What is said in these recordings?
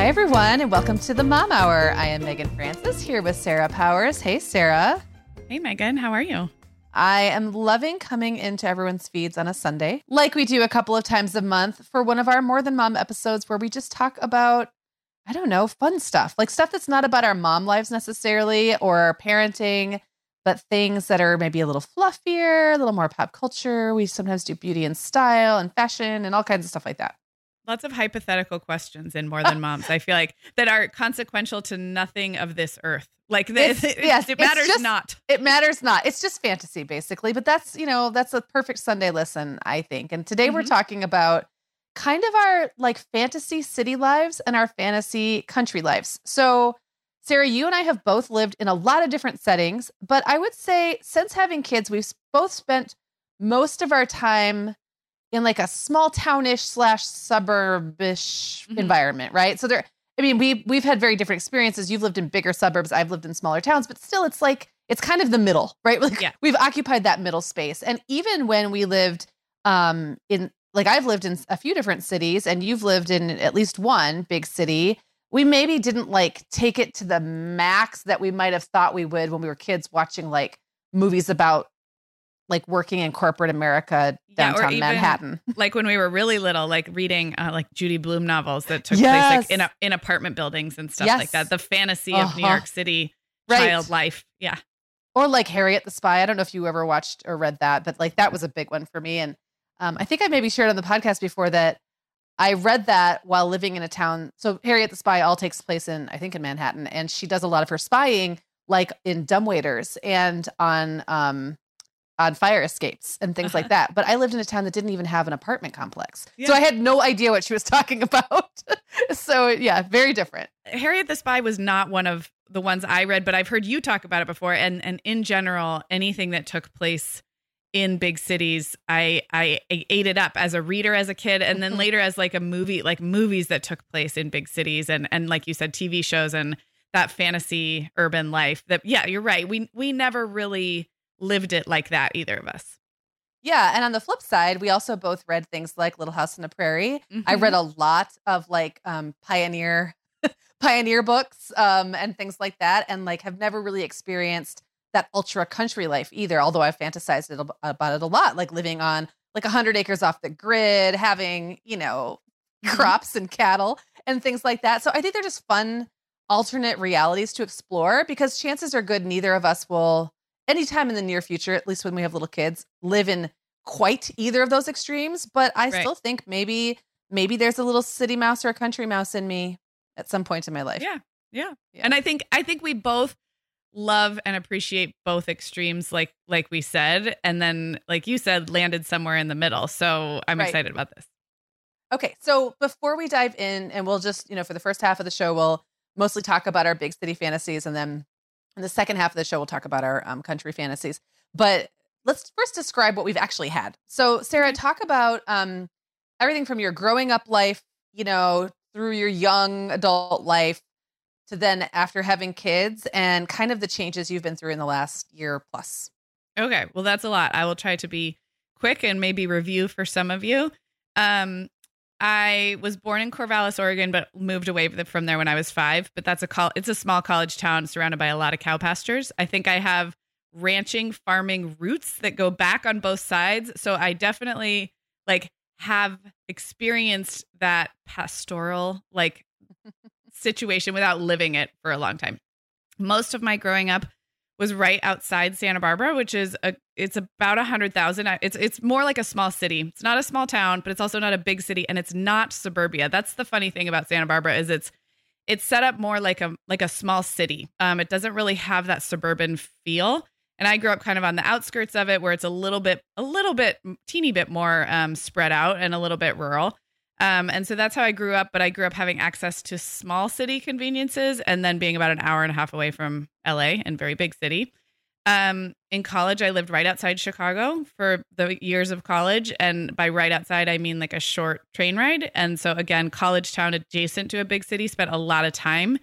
Hi, everyone, and welcome to the Mom Hour. I am Meagan Francis here with Sarah Powers. Hey, Sarah. Hey, Meagan, how are you? I am loving coming into everyone's feeds on a Sunday, like we do a couple of times a month for one of our More Than Mom episodes where we just talk about, I don't know, fun stuff, like stuff that's not about our mom lives necessarily or our parenting, but things that are maybe a little fluffier, a little more pop culture. We sometimes do beauty and style and fashion and all kinds of stuff like that. Lots of hypothetical questions in More Than Moms. I feel like that are consequential to nothing of this earth. Like this, it, yes, it matters just, not. It matters not. It's just fantasy, basically. But that's you know that's a perfect Sunday listen, I think. And today mm-hmm. we're talking about kind of our like fantasy city lives and our fantasy country lives. So, Sarah, you and I have both lived in a lot of different settings, but I would say since having kids, we've both spent most of our time in like a small townish slash suburbish mm-hmm. environment, right? So there, I mean, we we've had very different experiences. You've lived in bigger suburbs, I've lived in smaller towns, but still, it's like it's kind of the middle, right? Like yeah. we've occupied that middle space, and even when we lived um in like I've lived in a few different cities, and you've lived in at least one big city. We maybe didn't like take it to the max that we might have thought we would when we were kids watching like movies about like working in corporate America downtown yeah, Manhattan. Like when we were really little, like reading uh, like Judy Blume novels that took yes. place like in a, in apartment buildings and stuff yes. like that. The fantasy uh-huh. of New York City right. child life. Yeah. Or like Harriet the Spy. I don't know if you ever watched or read that, but like that was a big one for me. And um, I think I maybe shared on the podcast before that I read that while living in a town. So Harriet the Spy all takes place in I think in Manhattan, and she does a lot of her spying like in dumbwaiters and on um on fire escapes and things like that. But I lived in a town that didn't even have an apartment complex. Yeah. So I had no idea what she was talking about. so yeah, very different. Harriet the Spy was not one of the ones I read, but I've heard you talk about it before. And and in general, anything that took place in big cities, I I ate it up as a reader as a kid, and then mm-hmm. later as like a movie, like movies that took place in big cities, and and like you said, TV shows and that fantasy urban life. That yeah, you're right. We we never really lived it like that, either of us. Yeah. And on the flip side, we also both read things like Little House on the Prairie. Mm-hmm. I read mm-hmm. a lot of like um, pioneer pioneer books um, and things like that, and like have never really experienced that ultra country life either. Although I've fantasized it, about it a lot, like living on like 100 acres off the grid, having, you know, mm-hmm. crops and cattle and things like that. So I think they're just fun alternate realities to explore because chances are good neither of us will anytime in the near future, at least when we have little kids, live in quite either of those extremes. But I right. still think maybe maybe there's a little city mouse or a country mouse in me at some point in my life. Yeah. Yeah. yeah. And I think I think we both love and appreciate both extremes like like we said and then like you said landed somewhere in the middle. So I'm right. excited about this. Okay, so before we dive in, and we'll just, you know, for the first half of the show, we'll mostly talk about our big city fantasies. And then in the second half of the show, we'll talk about our um, country fantasies. But let's first describe what we've actually had. So, Sarah, talk about um, everything from your growing up life, you know, through your young adult life to then after having kids and kind of the changes you've been through in the last year plus. Okay, well, that's a lot. I will try to be quick and maybe review for some of you. Um, I was born in Corvallis, Oregon, but moved away from there when I was five. But that's a col- it's a small college town surrounded by a lot of cow pastures. I think I have ranching, farming roots that go back on both sides. So I definitely like have experienced that pastoral like situation without living it for a long time. Most of my growing up was right outside Santa Barbara, which is a it's about a hundred thousand. It's it's more like a small city. It's not a small town, but it's also not a big city, and it's not suburbia. That's the funny thing about Santa Barbara is it's it's set up more like a like a small city. Um, it doesn't really have that suburban feel. And I grew up kind of on the outskirts of it, where it's a little bit a little bit teeny bit more um, spread out and a little bit rural. Um, and so that's how I grew up. But I grew up having access to small city conveniences and then being about an hour and a half away from LA and very big city. Um, in college, I lived right outside Chicago for the years of college. And by right outside, I mean like a short train ride. And so, again, college town adjacent to a big city, spent a lot of time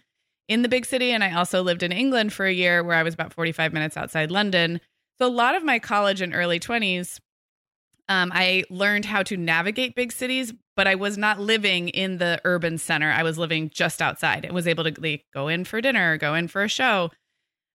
in the big city. And I also lived in England for a year where I was about 45 minutes outside London. So, a lot of my college and early 20s um, I learned how to navigate big cities, but I was not living in the urban center. I was living just outside and was able to like, go in for dinner, go in for a show.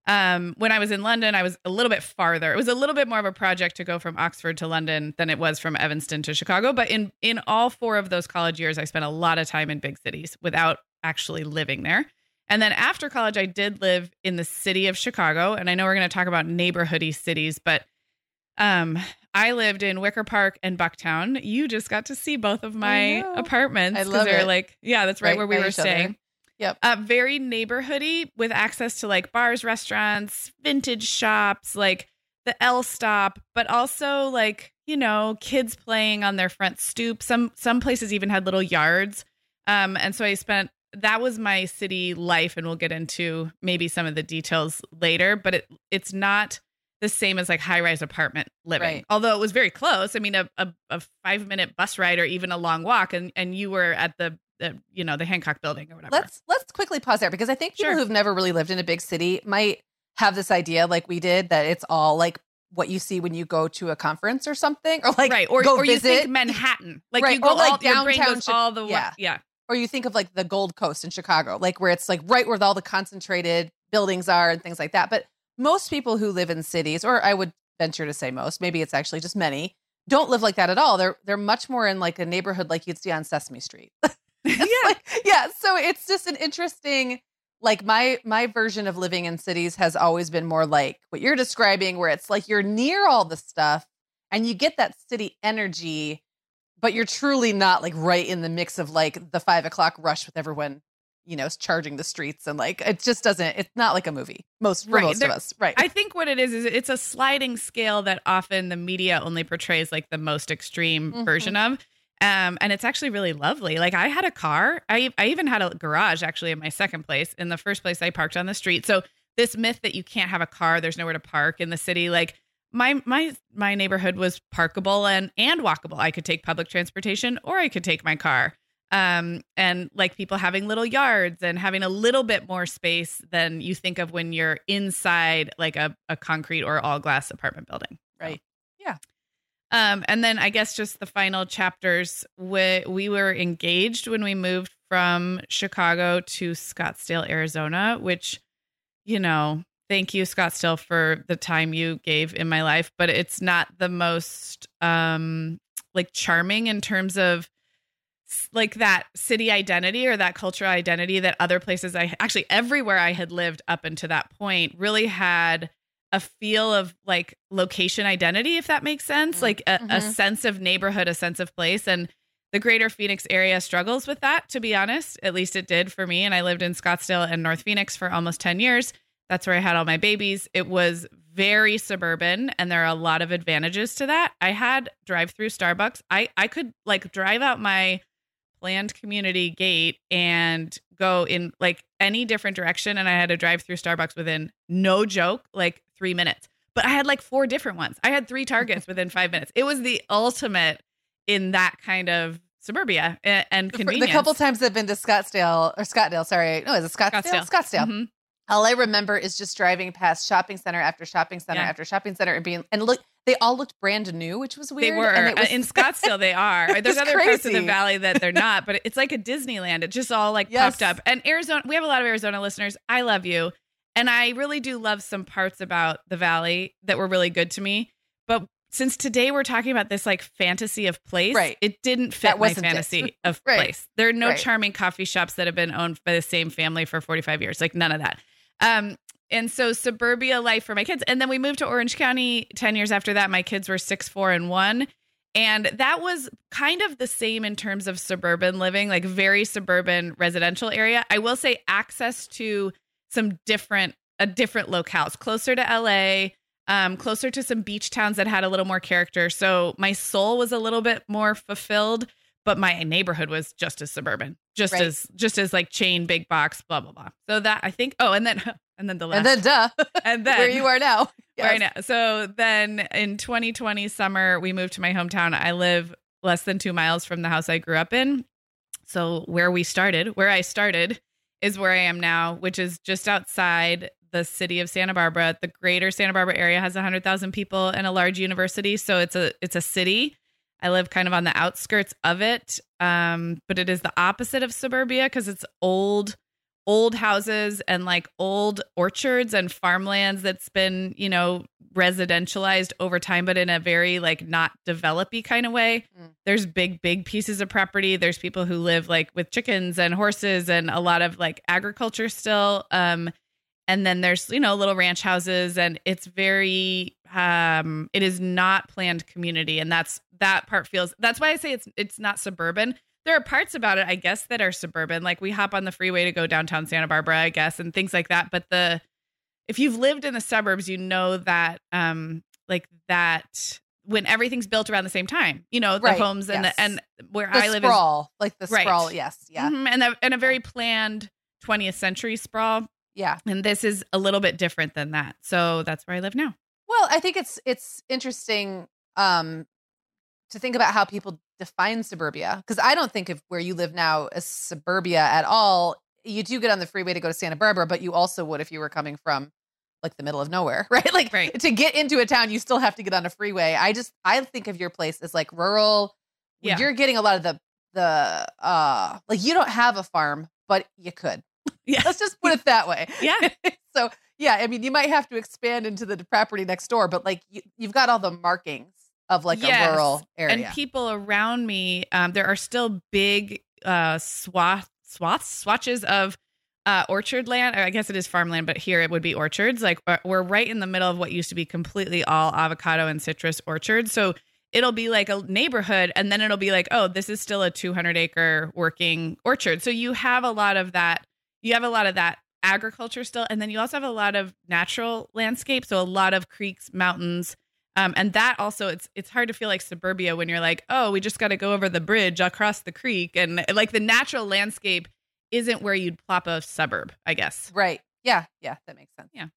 Um, when I was in London, I was a little bit farther. It was a little bit more of a project to go from Oxford to London than it was from Evanston to Chicago. But in in all four of those college years, I spent a lot of time in big cities without actually living there. And then after college, I did live in the city of Chicago. And I know we're going to talk about neighborhoody cities, but um, I lived in Wicker Park and Bucktown. You just got to see both of my apartments. I love they're it. like, yeah, that's right, Right where we were each other. staying. Yep. Uh, very neighborhoody with access to like bars, restaurants, vintage shops, like the L stop, but also like, you know, kids playing on their front stoop. Some some places even had little yards. Um, and so I spent that was my city life, and we'll get into maybe some of the details later, but it it's not the same as like high rise apartment living. Right. Although it was very close. I mean, a, a, a five minute bus ride or even a long walk, and and you were at the, the you know the Hancock Building or whatever. Let's let's quickly pause there because I think people Sure. who've never really lived in a big city might have this idea, like we did, that it's all like what you see when you go to a conference or something, or like right, or go or you think Manhattan, like Right, you go or, like, all, downtown all the way. yeah. Yeah, or you think of like the Gold Coast in Chicago, like where it's like right where all the concentrated buildings are and things like that. But most people who live in cities, or I would venture to say most, maybe it's actually just many, don't live like that at all. They're they're much more in like a neighborhood like you'd see on Sesame Street. yeah. like, yeah so it's just an interesting like my my version of living in cities has always been more like what you're describing where it's like you're near all the stuff and you get that city energy but you're truly not like right in the mix of like the five o'clock rush with everyone you know charging the streets and like it just doesn't it's not like a movie most for Right, most there- of us right I think what it is is it's a sliding scale that often the media only portrays like the most extreme Mhm. version of. Um, and it's actually really lovely. Like I had a car. I I even had a garage actually in my second place. In the first place, I parked on the street. So this myth that you can't have a car, there's nowhere to park in the city, like my my my neighborhood was parkable and and walkable. I could take public transportation or I could take my car. Um, and like people having little yards and having a little bit more space than you think of when you're inside like a, a concrete or all glass apartment building. right Yeah. Um, and then I guess just the final chapters. We we were engaged when we moved from Chicago to Scottsdale, Arizona, which, you know, thank you, Scottsdale, for the time you gave in my life. But it's not the most um like charming in terms of like that city identity or that cultural identity that other places I actually everywhere I had lived up until that point really had a feel of like location identity, if that makes sense, Mm, like a, a mhm. sense of neighborhood, a sense of place. And the greater Phoenix area struggles with that, to be honest. At least it did for me. And I lived in Scottsdale and North Phoenix for almost 10 years. That's where I had all my babies. It was very suburban and there are a lot of advantages to that. I had drive through Starbucks. I, I could like drive out my planned community gate and go in like any different direction. And I had to drive through Starbucks within no joke, like three minutes. But I had like four different ones. I had three targets within five minutes. It was the ultimate in that kind of suburbia and, and convenience. The couple times I've been to Scottsdale or Scottsdale, sorry. No, is it Scottsdale? Scottsdale. Scottsdale. Mm-hmm. All I remember is just driving past shopping center after shopping center yeah. after shopping center and being and look they all looked brand new, which was weird. They were and was, in Scottsdale. They are. There's other crazy. parts of the valley that they're not, but it's like a Disneyland. It just all like yes. popped up. And Arizona, we have a lot of Arizona listeners. I love you, and I really do love some parts about the valley that were really good to me. But since today we're talking about this like fantasy of place, right. it didn't fit my fantasy it. of right. place. There are no right. charming coffee shops that have been owned by the same family for 45 years. Like none of that. Um, and so suburbia life for my kids. And then we moved to Orange County 10 years after that. My kids were six, four, and one. And that was kind of the same in terms of suburban living, like very suburban residential area. I will say access to some different, a different locales, closer to LA, um, closer to some beach towns that had a little more character. So my soul was a little bit more fulfilled, but my neighborhood was just as suburban, just right. as just as like chain, big box, blah blah blah. So that I think. Oh, and then and then the last, and then duh, and then where you are now, yes. right now. So then in 2020 summer, we moved to my hometown. I live less than two miles from the house I grew up in. So where we started, where I started, is where I am now, which is just outside the city of Santa Barbara. The greater Santa Barbara area has 100,000 people and a large university, so it's a it's a city. I live kind of on the outskirts of it, um, but it is the opposite of suburbia because it's old old houses and like old orchards and farmlands that's been, you know, residentialized over time, but in a very like not developy kind of way. Mm. There's big, big pieces of property. There's people who live like with chickens and horses and a lot of like agriculture still. Um, and then there's, you know, little ranch houses and it's very um it is not planned community. And that's that part feels that's why I say it's it's not suburban there are parts about it, I guess, that are suburban. Like we hop on the freeway to go downtown Santa Barbara, I guess, and things like that. But the if you've lived in the suburbs, you know that um like that when everything's built around the same time, you know, the right. homes and yes. the and where the I live sprawl, is like the sprawl, right. yes, yeah, mm-hmm. and a, and a very planned 20th century sprawl, yeah. And this is a little bit different than that, so that's where I live now. Well, I think it's it's interesting um to think about how people define suburbia because I don't think of where you live now as suburbia at all. You do get on the freeway to go to Santa Barbara, but you also would if you were coming from like the middle of nowhere, right? Like right. to get into a town, you still have to get on a freeway. I just I think of your place as like rural. Yeah. You're getting a lot of the the uh like you don't have a farm, but you could. Yeah. Let's just put it that way. Yeah. so yeah, I mean, you might have to expand into the property next door, but like you, you've got all the markings of like yes. a rural area. And people around me, um, there are still big uh, swath, swaths, swatches of uh, orchard land. I guess it is farmland, but here it would be orchards. Like we're right in the middle of what used to be completely all avocado and citrus orchards. So it'll be like a neighborhood, and then it'll be like, oh, this is still a 200 acre working orchard. So you have a lot of that. You have a lot of that agriculture still, and then you also have a lot of natural landscape. So a lot of creeks, mountains, um, and that also it's it's hard to feel like suburbia when you're like, oh, we just got to go over the bridge across the creek, and like the natural landscape isn't where you'd plop a suburb, I guess. Right. Yeah. Yeah. That makes sense. Yeah.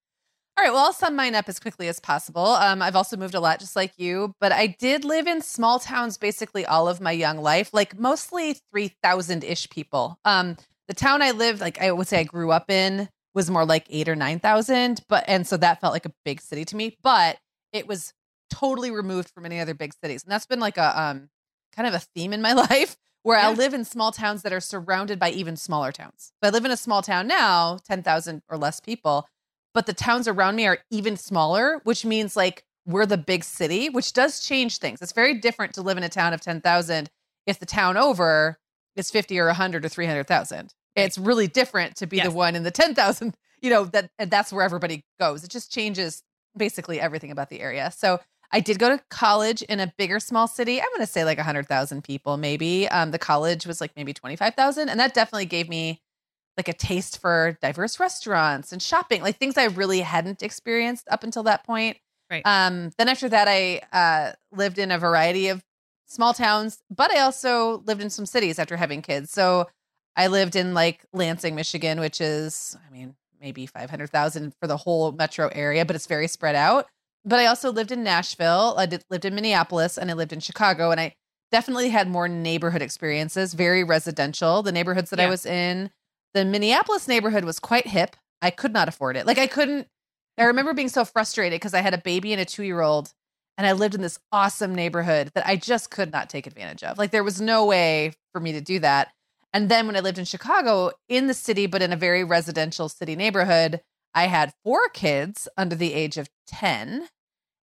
All right. Well, I'll sum mine up as quickly as possible. Um, I've also moved a lot, just like you, but I did live in small towns basically all of my young life, like mostly three thousand ish people. Um, the town I lived, like I would say, I grew up in was more like eight or nine thousand, but and so that felt like a big city to me. But it was totally removed from any other big cities. And that's been like a um kind of a theme in my life where yeah. I live in small towns that are surrounded by even smaller towns. So I live in a small town now, 10,000 or less people, but the towns around me are even smaller, which means like we're the big city, which does change things. It's very different to live in a town of 10,000 if the town over is 50 or 100 or 300,000. It's really different to be yes. the one in the 10,000, you know, that that's where everybody goes. It just changes basically everything about the area. So I did go to college in a bigger small city. I'm going to say like 100,000 people maybe. Um, the college was like maybe 25,000 and that definitely gave me like a taste for diverse restaurants and shopping, like things I really hadn't experienced up until that point. Right. Um, then after that I uh, lived in a variety of small towns, but I also lived in some cities after having kids. So I lived in like Lansing, Michigan, which is, I mean, maybe 500,000 for the whole metro area, but it's very spread out. But I also lived in Nashville. I did, lived in Minneapolis and I lived in Chicago. And I definitely had more neighborhood experiences, very residential. The neighborhoods that yeah. I was in, the Minneapolis neighborhood was quite hip. I could not afford it. Like I couldn't, I remember being so frustrated because I had a baby and a two year old and I lived in this awesome neighborhood that I just could not take advantage of. Like there was no way for me to do that. And then when I lived in Chicago, in the city, but in a very residential city neighborhood, I had four kids under the age of 10.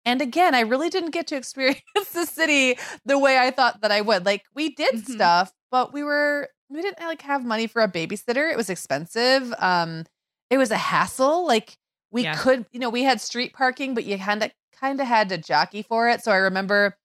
And again, I really didn't get to experience the city the way I thought that I would. Like we did mm-hmm. stuff, but we were we didn't like have money for a babysitter. It was expensive. Um it was a hassle. Like we yeah. could, you know, we had street parking, but you kind of kind of had to jockey for it. So I remember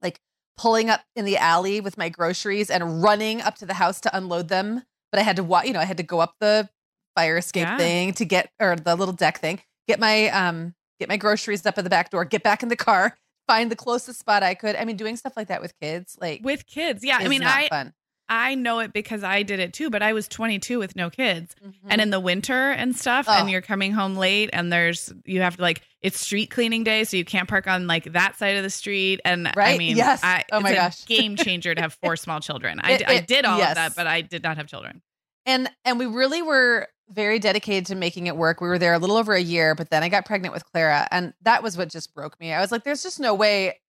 like pulling up in the alley with my groceries and running up to the house to unload them. But I had to walk, you know, I had to go up the fire escape yeah. thing to get or the little deck thing, get my um get my groceries up at the back door, get back in the car, find the closest spot I could. I mean, doing stuff like that with kids, like with kids, yeah. I mean, I fun. I know it because I did it too, but I was 22 with no kids. Mm-hmm. And in the winter and stuff, oh. and you're coming home late, and there's, you have to like, it's street cleaning day, so you can't park on like that side of the street. And right? I mean, yes. I, oh my gosh. game changer to have four small children. I, it, I did all yes. of that, but I did not have children. And, and we really were very dedicated to making it work. We were there a little over a year, but then I got pregnant with Clara, and that was what just broke me. I was like, there's just no way,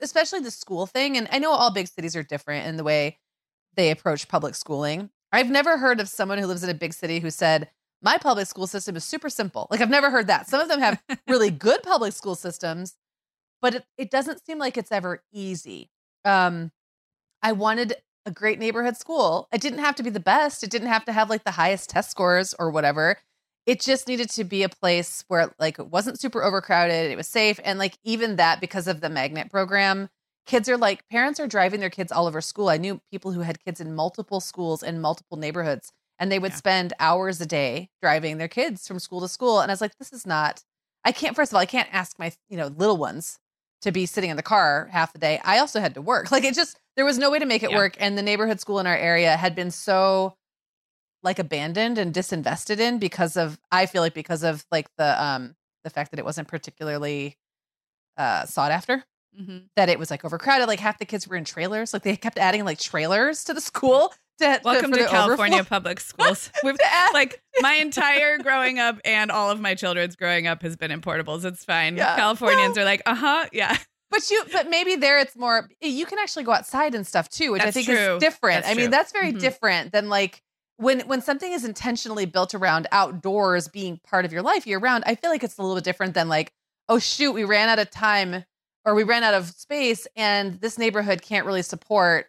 especially the school thing. And I know all big cities are different in the way they approach public schooling. I've never heard of someone who lives in a big city who said, my public school system is super simple. Like I've never heard that. Some of them have really good public school systems, but it, it doesn't seem like it's ever easy. Um, I wanted a great neighborhood school. It didn't have to be the best. It didn't have to have like the highest test scores or whatever. It just needed to be a place where like it wasn't super overcrowded. It was safe. And like even that because of the magnet program, kids are like parents are driving their kids all over school. I knew people who had kids in multiple schools in multiple neighborhoods and they would yeah. spend hours a day driving their kids from school to school and I was like this is not I can't first of all I can't ask my you know little ones to be sitting in the car half the day. I also had to work. Like it just there was no way to make it yeah. work and the neighborhood school in our area had been so like abandoned and disinvested in because of I feel like because of like the um the fact that it wasn't particularly uh sought after mm-hmm. that it was like overcrowded. Like half the kids were in trailers. Like they kept adding like trailers to the school. To, Welcome to, to California overflow. public schools. We've like my entire growing up and all of my children's growing up has been in portables. It's fine. Yeah. Californians are like, uh huh, yeah. But you, but maybe there it's more. You can actually go outside and stuff too, which that's I think true. is different. That's I mean, that's very mm-hmm. different than like when when something is intentionally built around outdoors being part of your life year round. I feel like it's a little bit different than like, oh shoot, we ran out of time or we ran out of space and this neighborhood can't really support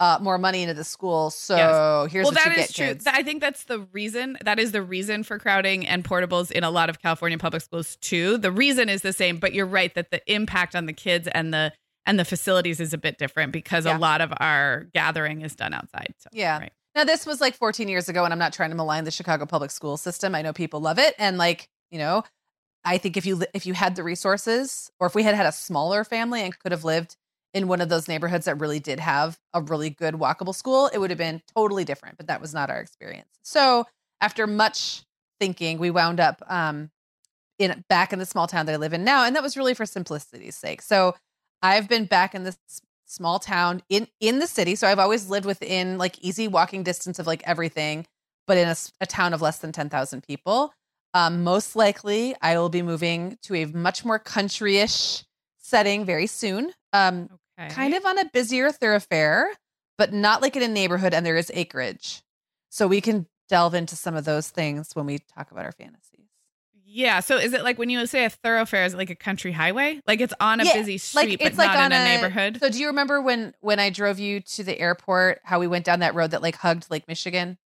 uh, more money into the school. So yes. here's well, what that is true. Kids. I think that's the reason. That is the reason for crowding and portables in a lot of California public schools too. The reason is the same, but you're right that the impact on the kids and the and the facilities is a bit different because yeah. a lot of our gathering is done outside. So, yeah. Right. Now this was like 14 years ago, and I'm not trying to malign the Chicago public school system. I know people love it, and like you know, I think if you if you had the resources, or if we had had a smaller family and could have lived in one of those neighborhoods that really did have a really good walkable school, it would have been totally different. But that was not our experience. So after much thinking, we wound up um, in back in the small town that I live in now, and that was really for simplicity's sake. So I've been back in this small town in in the city. So I've always lived within like easy walking distance of like everything, but in a, a town of less than ten thousand people. Um, most likely, I will be moving to a much more countryish setting very soon. Um, okay. Kind of on a busier thoroughfare, but not like in a neighborhood, and there is acreage. So we can delve into some of those things when we talk about our fantasies. Yeah. So is it like when you say a thoroughfare, is it like a country highway? Like it's on a yeah, busy street, like, but like not in a, neighborhood? So do you remember when when I drove you to the airport, how we went down that road that like hugged Lake Michigan?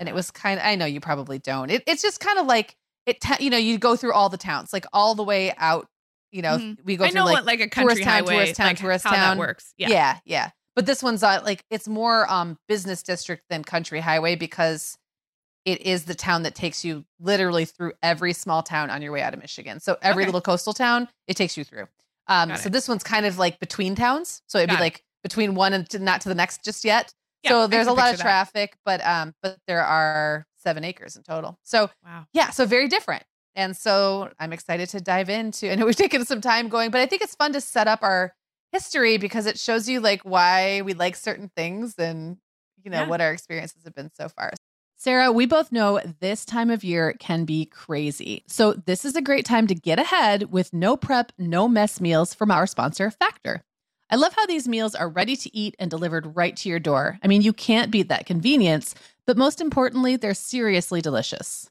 and it was kind of i know you probably don't it, it's just kind of like it you know you go through all the towns like all the way out you know mm-hmm. we go I through like, what, like a country tourist highway, town tourist town like tourist how town that works yeah yeah yeah but this one's uh, like it's more um business district than country highway because it is the town that takes you literally through every small town on your way out of Michigan. So every okay. little coastal town, it takes you through. Um, so this one's kind of like between towns. So it'd Got be it. like between one and to, not to the next just yet. Yeah, so there's a lot of picture that. traffic, but um, but there are seven acres in total. So Wow. yeah, so very different. And so I'm excited to dive into. I know we've taken some time going, but I think it's fun to set up our history because it shows you like why we like certain things and you know Yeah. what our experiences have been so far. Sarah, we both know this time of year can be crazy. So this is a great time to get ahead with no prep, no mess meals from our sponsor, Factor. I love how these meals are ready to eat and delivered right to your door. I mean, you can't beat that convenience, but most importantly, they're seriously delicious.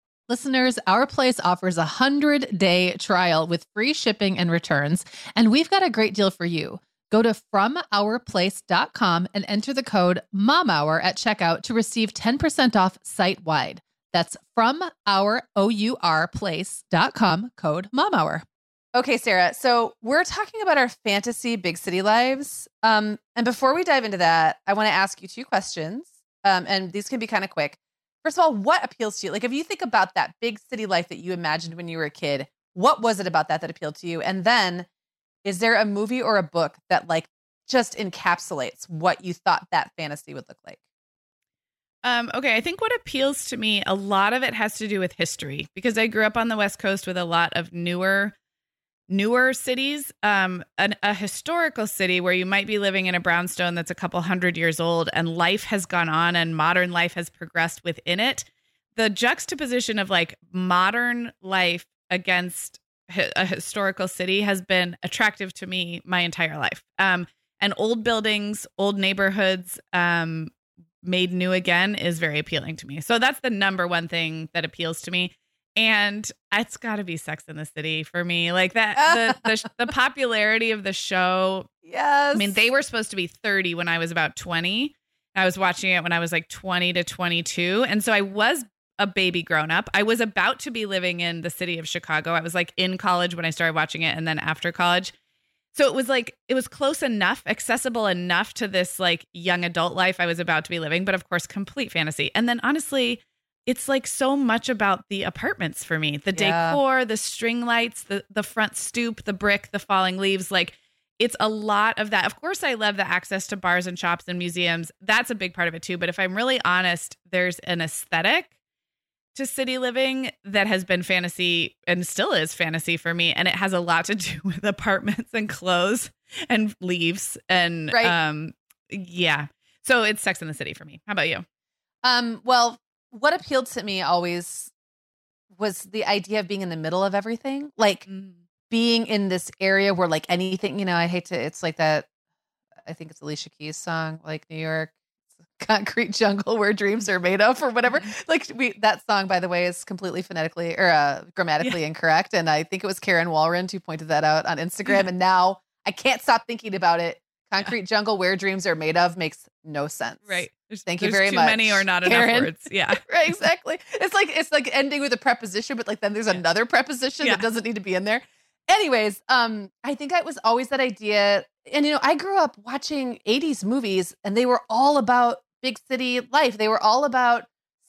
Listeners, Our Place offers a 100 day trial with free shipping and returns, and we've got a great deal for you. Go to FromOurPlace.com and enter the code MOMHOUR at checkout to receive 10% off site wide. That's from our O-U-R place.com code MOMHOUR. Okay, Sarah. So we're talking about our fantasy big city lives. Um, and before we dive into that, I want to ask you two questions. Um, and these can be kind of quick. First of all, what appeals to you? Like if you think about that big city life that you imagined when you were a kid, what was it about that that appealed to you? And then is there a movie or a book that like just encapsulates what you thought that fantasy would look like? Um, okay, I think what appeals to me, a lot of it has to do with history because I grew up on the West Coast with a lot of newer, newer cities. Um, an, a historical city where you might be living in a brownstone that's a couple hundred years old and life has gone on and modern life has progressed within it. The juxtaposition of like modern life against a historical city has been attractive to me my entire life. Um, and old buildings, old neighborhoods, um, made new again is very appealing to me. So that's the number one thing that appeals to me. And it's got to be Sex in the City for me. Like that, the, the the popularity of the show. Yes. I mean, they were supposed to be 30 when I was about 20. I was watching it when I was like 20 to 22. And so I was a baby grown up. I was about to be living in the city of Chicago. I was like in college when I started watching it and then after college. So it was like it was close enough, accessible enough to this like young adult life I was about to be living, but of course complete fantasy. And then honestly, it's like so much about the apartments for me. The Yeah. decor, the string lights, the the front stoop, the brick, the falling leaves, like it's a lot of that. Of course, I love the access to bars and shops and museums. That's a big part of it too. But if I'm really honest, there's an aesthetic to city living that has been fantasy and still is fantasy for me. And it has a lot to do with apartments and clothes and leaves and Right. um yeah. So it's Sex in the City for me. How about you? Um, well, what appealed to me always was the idea of being in the middle of everything. Like being in this area where like anything, you know, I hate to, it's like that. I think it's Alicia Keys song, like New York, concrete jungle where dreams are made of, or whatever. Mm-hmm. Like we, that song, by the way, is completely phonetically or uh, grammatically incorrect, and I think it was Karen Walrond who pointed that out on Instagram. Yeah. And now I can't stop thinking about it. Concrete jungle where dreams are made of makes no sense. Right. There's, Thank you very too much, many or not Karen. enough words. Yeah. right, exactly. It's like it's like ending with a preposition, but like then there's another preposition Yeah. that doesn't need to be in there. Anyways, um, I think I was always that idea, and you know, I grew up watching '80s movies, and they were all about big city life. They were all about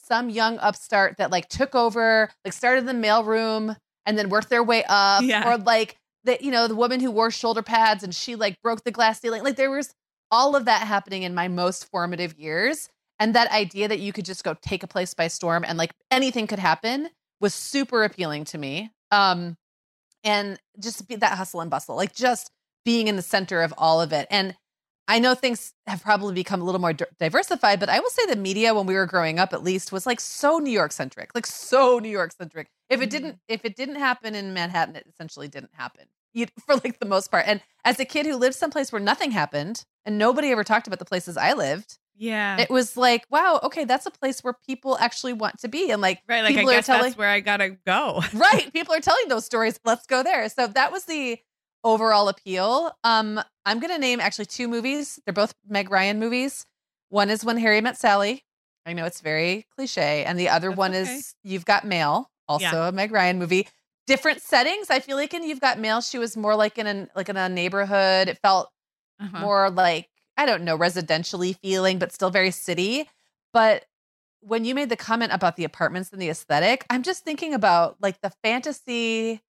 some young upstart that like took over, like started in the mailroom, and then worked their way up, Yeah. or like the you know the woman who wore shoulder pads and she like broke the glass ceiling. Like there was all of that happening in my most formative years. And that idea that you could just go take a place by storm and like anything could happen was super appealing to me. Um, and just be that hustle and bustle, like just being in the center of all of it. And I know things have probably become a little more diversified, but I will say the media when we were growing up, at least, was like so New York centric, like so New York centric. If it Mhm. didn't, if it didn't happen in Manhattan, it essentially didn't happen for like the most part. And as a kid who lived someplace where nothing happened and nobody ever talked about the places I lived, Yeah. it was like, wow, okay, that's a place where people actually want to be. And like, right. Like I people are guess telling- that's where I gotta go. right, people are telling those stories. Let's go there. So that was the overall appeal. Um, I'm gonna name actually two movies. They're both Meg Ryan movies. One is When Harry Met Sally. I know it's very cliche, and the other That's one okay. is You've Got Mail, also Yeah. a Meg Ryan movie. Different settings. I feel like in You've Got Mail, she was more like in an like in a neighborhood. It felt Uh-huh. more like I don't know, residentially feeling, but still very city. But when you made the comment about the apartments and the aesthetic, I'm just thinking about like the fantasy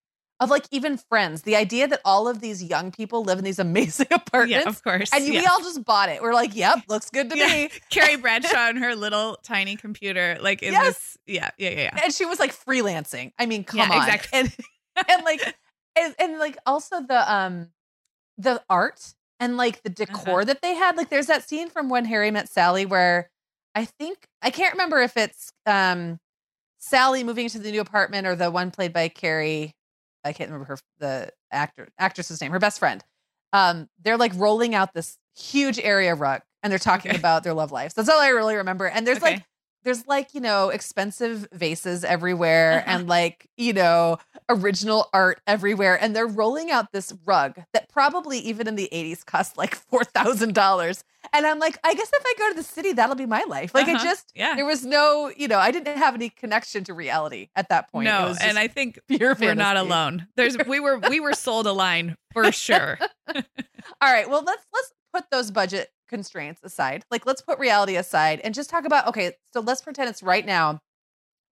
of like even friends, the idea that all of these young people live in these amazing apartments. Yeah, of course. and we all just bought it. We're like, yep, looks good to Yeah. me. Carrie Bradshaw and her little tiny computer, like in Yes. this. Yeah, yeah, yeah, yeah. And she was like freelancing. I mean, come Yeah, on. exactly. And and like and, and like also the um the art and like the decor Uh-huh. that they had. Like there's that scene from when Harry met Sally where I think I can't remember if it's um Sally moving into the new apartment or the one played by Carrie. I can't remember her the actor actress's name, her best friend. Um, they're like rolling out this huge area rug and they're talking Okay. about their love lives. That's all I really remember. And there's Okay. like there's like, you know, expensive vases everywhere Uh-huh. and like, you know, original art everywhere. And they're rolling out this rug that probably even in the 80s cost like $4,000. And I'm like, I guess if I go to the city, that'll be my life. Like, I Uh-huh. just, Yeah. there was no, you know, I didn't have any connection to reality at that point. No, and I think we're not alone. There's we were we were sold a line for sure. All right. Well, let's let's put those budget constraints aside. Like let's put reality aside and just talk about okay, so let's pretend it's right now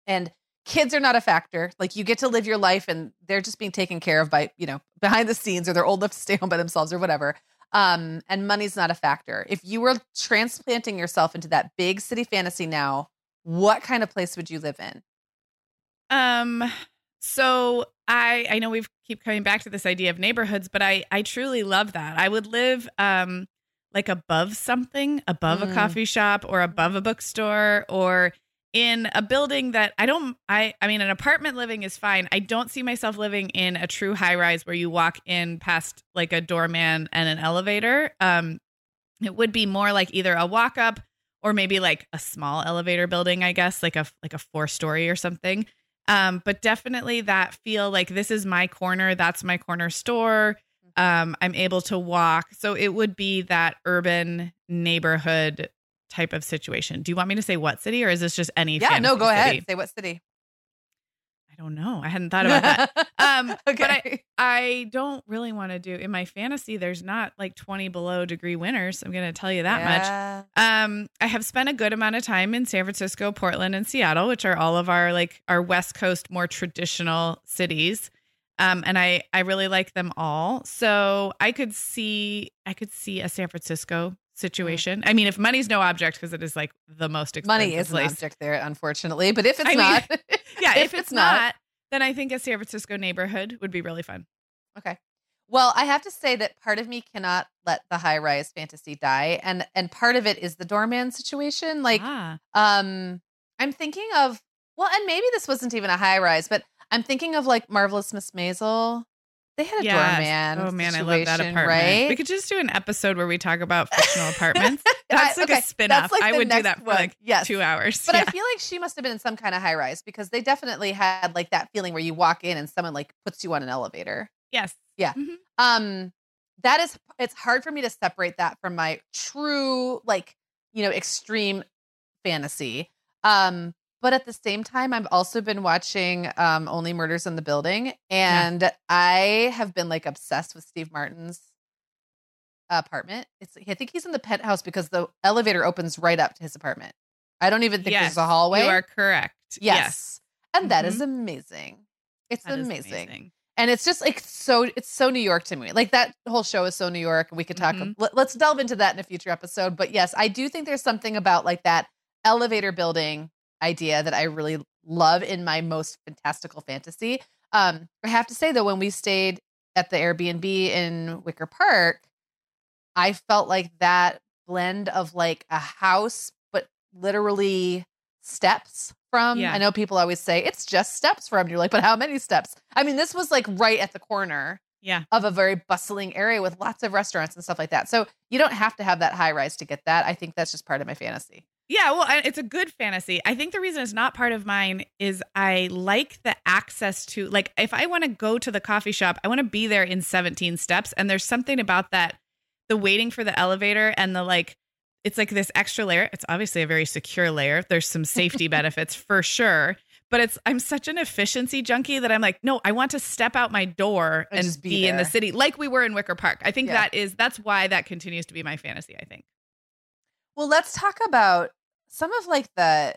and kids are not a factor. Like you get to live your life and they're just being taken care of by, you know, behind the scenes or they're old enough to stay home by themselves or whatever. Um and money's not a factor. If you were transplanting yourself into that big city fantasy now, what kind of place would you live in? Um so I I know we've keep coming back to this idea of neighborhoods, but I I truly love that. I would live um like above something, above a Mm. coffee shop or above a bookstore or in a building that I don't I I mean an apartment living is fine. I don't see myself living in a true high rise where you walk in past like a doorman and an elevator. Um it would be more like either a walk up or maybe like a small elevator building, I guess, like a like a four story or something. Um, but definitely that feel like this is my corner, that's my corner store. Um, I'm able to walk. So it would be that urban neighborhood type of situation. Do you want me to say what city or is this just any Yeah, no, go ahead. Say what city. I don't know. I hadn't thought about that. Um, okay. but I, I don't really want to do in my fantasy. There's not like 20 below degree winters. I'm going to tell you that much. much. Um, I have spent a good amount of time in San Francisco, Portland, and Seattle, which are all of our like our West Coast more traditional cities. Um, and I I really like them all. So I could see I could see a San Francisco situation. I mean, if money's no object, because it is like the most expensive Money is an object there, unfortunately. But if it's I mean, not, Yeah, if, If it's, it's not- not, then I think a San Francisco neighborhood would be really fun. okay. Well, I have to say that part of me cannot let the high rise fantasy die, and and part of it is the doorman situation. Like, ah, um, I'm thinking of well, and maybe this wasn't even a high rise, but I'm thinking of like Marvelous Miss Maisel. They had a Yes. doorman. Oh man, I love that apartment. Right? We could just do an episode where we talk about fictional apartments. That's I- like okay, a spin-off. like I would do that for one. like Yes. two hours. But yeah. I feel like she must have been in some kind of high rise because they definitely had like that feeling where you walk in and someone like puts you on an elevator. yes. Yeah. Mhm. Um, that is it's hard for me to separate that from my true like you know extreme fantasy. Um, but at the same time, I've also been watching um Only Murders in the Building, and I have been like obsessed with Steve Martin's apartment. It's I think he's in the penthouse because the elevator opens right up to his apartment. I don't even think yes. there's a hallway. You are correct. yes. And that is Mhm. amazing. It's is amazing and it's just like so it's so new york to me like that whole show is so new york we could talk Mhm. let, us delve into that in a future episode but yes i do think there's something about like that elevator building idea that i really love in my most fantastical fantasy. Um i have to say though when we stayed at the airbnb in wicker park i felt like that blend of like a house but literally steps from Yeah. i know people always say it's just steps from you're like but how many steps? I mean this was like right at the corner Yeah. of a very bustling area with lots of restaurants and stuff like that. So you don't have to have that high rise to get that. I think that's just part of my fantasy Yeah, well, it's a good fantasy. I think the reason it's not part of mine is I like the access to, like, if I want to go to the coffee shop, I want to be there in 17 steps. And there's something about that, the waiting for the elevator and the like, it's like this extra layer. It's obviously a very secure layer. There's some safety benefits for sure. But it's, I'm such an efficiency junkie that I'm like, no, I want to step out my door And and, be be, in the city like we were in Wicker Park. I think Yeah. that is, that's why that continues to be my fantasy, I think. well let's talk about some of like the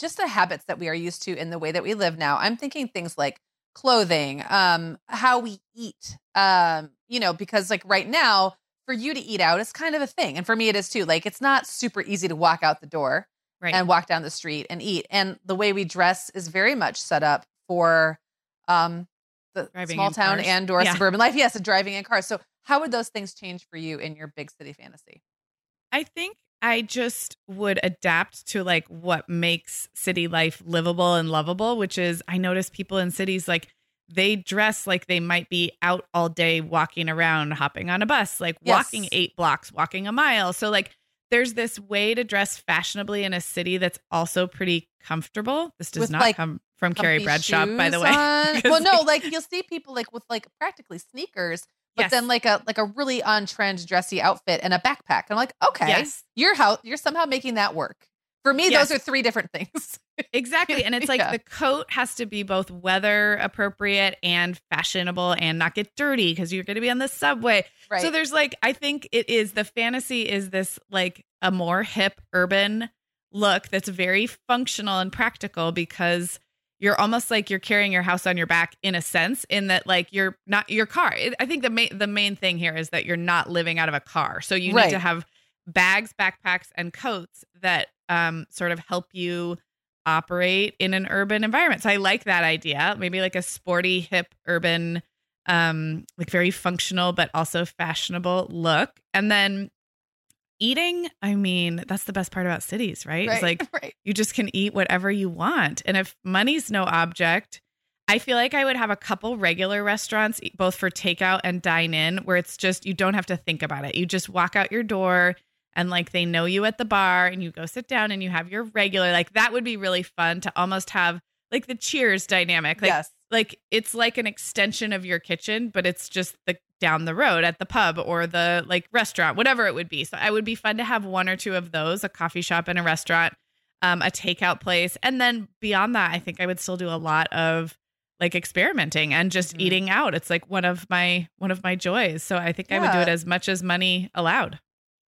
just the habits that we are used to in the way that we live now i'm thinking things like clothing um how we eat um you know because like right now for you to eat out is kind of a thing and for me it is too like it's not super easy to walk out the door Right. and walk down the street and eat and the way we dress is very much set up for um the Driving small town cars. and or Yeah. suburban life yes and driving in cars so how would those things change for you in your big city fantasy I think I just would adapt to like what makes city life livable and lovable, which is I notice people in cities like they dress like they might be out all day walking around, hopping on a bus, like Yes. walking eight blocks, walking a mile. So like there's this way to dress fashionably in a city that's also pretty comfortable. This does With, not like, come from Carrie Bradshaw, by the way. well, no, like- you'll see people like with like practically sneakers, but Yes. then like a like a really on trend dressy outfit and a backpack. I'm like, okay, Yes. you're how you're somehow making that work. For me, Yes. those are three different things. Exactly. And it's like Yeah. the coat has to be both weather appropriate and fashionable and not get dirty because you're going to be on the subway. right. So there's like, I think it is the fantasy is this like a more hip urban look that's very functional and practical because you're almost like you're carrying your house on your back in a sense in that like you're not your car. I think the main the main thing here is that you're not living out of a car. So you Right. need to have bags, backpacks and coats that um sort of help you operate in an urban environment. So I like that idea. Maybe like a sporty hip urban um like very functional but also fashionable look. And then eating, I mean, that's the best part about cities, right? It's like right. you just can eat whatever you want. And if money's no object, I feel like I would have a couple regular restaurants, both for takeout and dine in, where it's just you don't have to think about it. You just walk out your door and like they know you at the bar and you go sit down and you have your regular. Like that would be really fun to almost have like the cheers dynamic. Like yes. like it's like an extension of your kitchen, but it's just the down the road at the pub or the like restaurant, whatever it would be. So I would be fun to have one or two of those, a coffee shop and a restaurant, um, a takeout place. And then beyond that, I think I would still do a lot of like experimenting and just Mhm. eating out. It's like one of my one of my joys. So I think I would do it as much as money allowed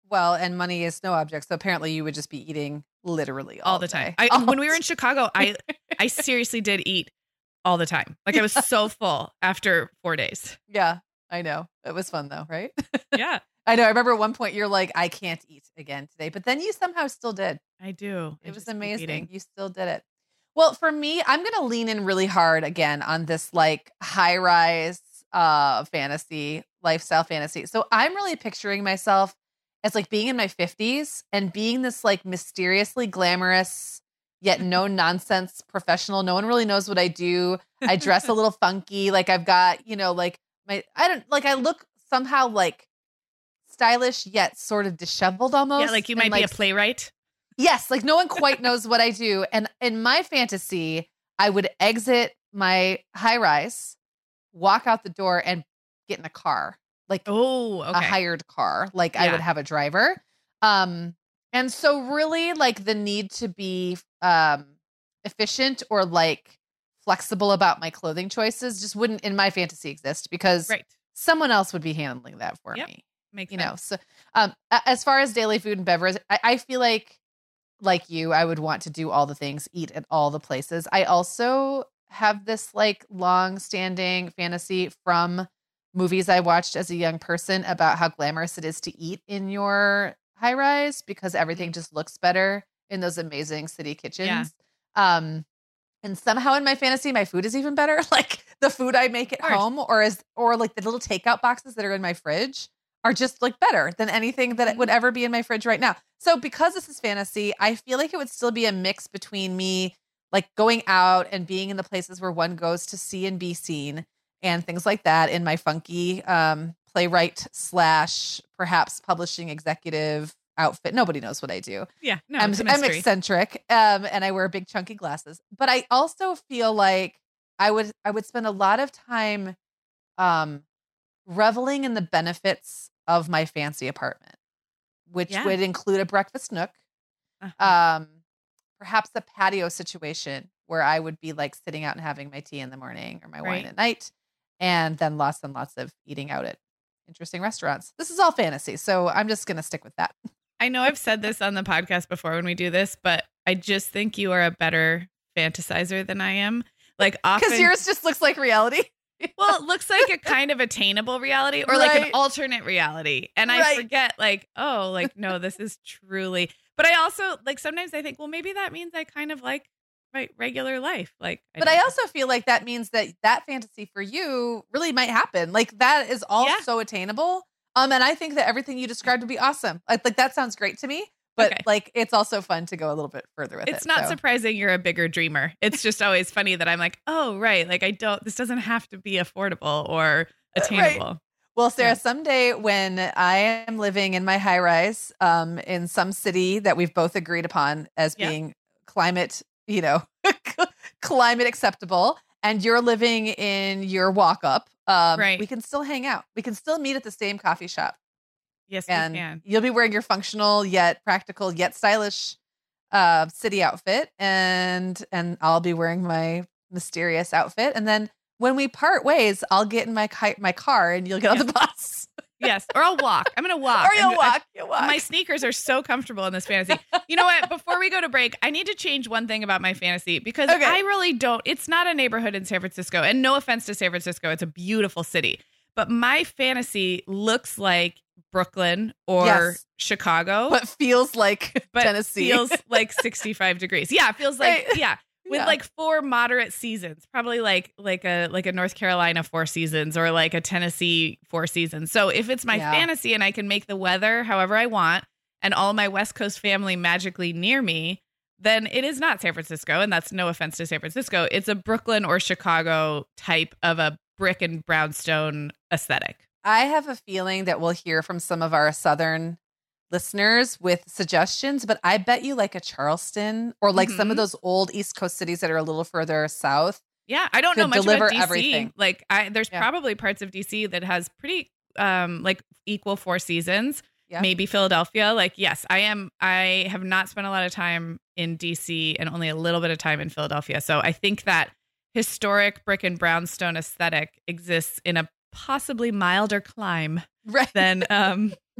Well, and money is no object. So apparently you would just be eating literally all, all the time. I, All when we were in Chicago, I I seriously did eat all the time. Like I was so full after 4 days. Yeah, I know. It was fun though, right? Yeah, I know. I remember at one point you're like, I can't eat again today, but then you somehow still did. I do. I It was amazing. You still did it. Well, for me, I'm going to lean in really hard again on this like high rise uh fantasy, lifestyle fantasy. So I'm really picturing myself as like being in my 50s and being this like mysteriously glamorous yet no nonsense professional. No one really knows what I do. I dress a little funky. Like I've got, you know, like my I don't like I look somehow like stylish yet sort of disheveled almost. Yeah, like you might and, be a playwright. Yes, like no one quite knows what I do. And in my fantasy, I would exit my high rise, walk out the door, and get in a car, like Oh, okay. a hired car. Like I would have a driver. Um, and so really like the need to be um efficient or like flexible about my clothing choices just wouldn't in my fantasy exist because right. someone else would be handling that for Yep. me Makes you sense. know so um as far as daily food and beverage I, I feel like like you i would want to do all the things eat at all the places i also have this like long standing fantasy from movies i watched as a young person about how glamorous it is to eat in your high rise because everything just looks better in those amazing city kitchens um and somehow in my fantasy my food is even better. Like the food i make at home or as or like the little takeout boxes that are in my fridge are just like better than anything that would ever be in my fridge right now. So because this is fantasy, I feel like it would still be a mix between me like going out and being in the places where one goes to see and be seen and things like that in my funky um playwright slash perhaps publishing executive outfit. Nobody knows what I do. Yeah. No, I'm, I'm eccentric um and I wear big chunky glasses. But I also feel like I would I would spend a lot of time um reveling in the benefits of my fancy apartment, which Yeah. would include a breakfast nook, Uh-huh. um, perhaps a patio situation where I would be like sitting out and having my tea in the morning or my wine at night, and then lots and lots of eating out at interesting restaurants. This is all fantasy, so I'm just gonna stick with that. I know I've said this on the podcast before when we do this, but I just think you are a better fantasizer than I am. Like often, Because yours just looks like reality. well, it looks like a kind of attainable reality or like an alternate reality. And I forget, like, oh, like, no, this is truly. But I also, like, sometimes I think, well, maybe that means I kind of like my regular life. Like, But don't I know. also feel like that means that that fantasy for you really might happen. Like that is all Yeah. so attainable. Um, and I think that everything you described would be awesome. Like, like that sounds great to me. But Okay. like, it's also fun to go a little bit further with it. it's not so. surprising you're a bigger dreamer. It's just always funny that I'm like, oh, right. Like, I don't, this doesn't have to be affordable or attainable. Well, Sarah, Yeah. someday when I am living in my high rise um, in some city that we've both agreed upon as Yeah. being climate, you know, climate acceptable, and you're living in your walk up, um, Right. we can still hang out. We can still meet at the same coffee shop. Yes, and we can. you'll be wearing your functional yet practical yet stylish uh, city outfit, and and I'll be wearing my mysterious outfit, and then when we part ways, I'll get in my ki- my car, and you'll get on the bus, Yes. Or I'll walk. I'm going to walk. or you'll I'm- I- walk. You'll walk. My sneakers are so comfortable in this fantasy. You know what? Before we go to break, I need to change one thing about my fantasy because Okay. I really don't. It's not a neighborhood in San Francisco. And no offense to San Francisco, it's a beautiful city. But my fantasy looks like Brooklyn or Yes. Chicago, but feels like but Tennessee. feels like 65 degrees. Yeah, it feels like, Right. yeah. With Yeah. like four moderate seasons, probably like like a like a North Carolina four seasons or like a Tennessee four seasons. So if it's my Yeah. fantasy and I can make the weather however I want and all my West Coast family magically near me, then it is not San Francisco. And that's no offense to San Francisco. It's a Brooklyn or Chicago type of a brick and brownstone aesthetic. I have a feeling that we'll hear from some of our southern listeners with suggestions, but I bet you like a Charleston or like some Mhm. of those old East Coast cities that are a little further south. Yeah, I don't know much deliver about DC. everything. Like, I there's Yeah. probably parts of DC that has pretty um like equal four seasons. Yeah. Maybe Philadelphia. Like, yes, I am. I have not spent a lot of time in DC and only a little bit of time in Philadelphia. So I think that historic brick and brownstone aesthetic exists in a possibly milder clime Right. than um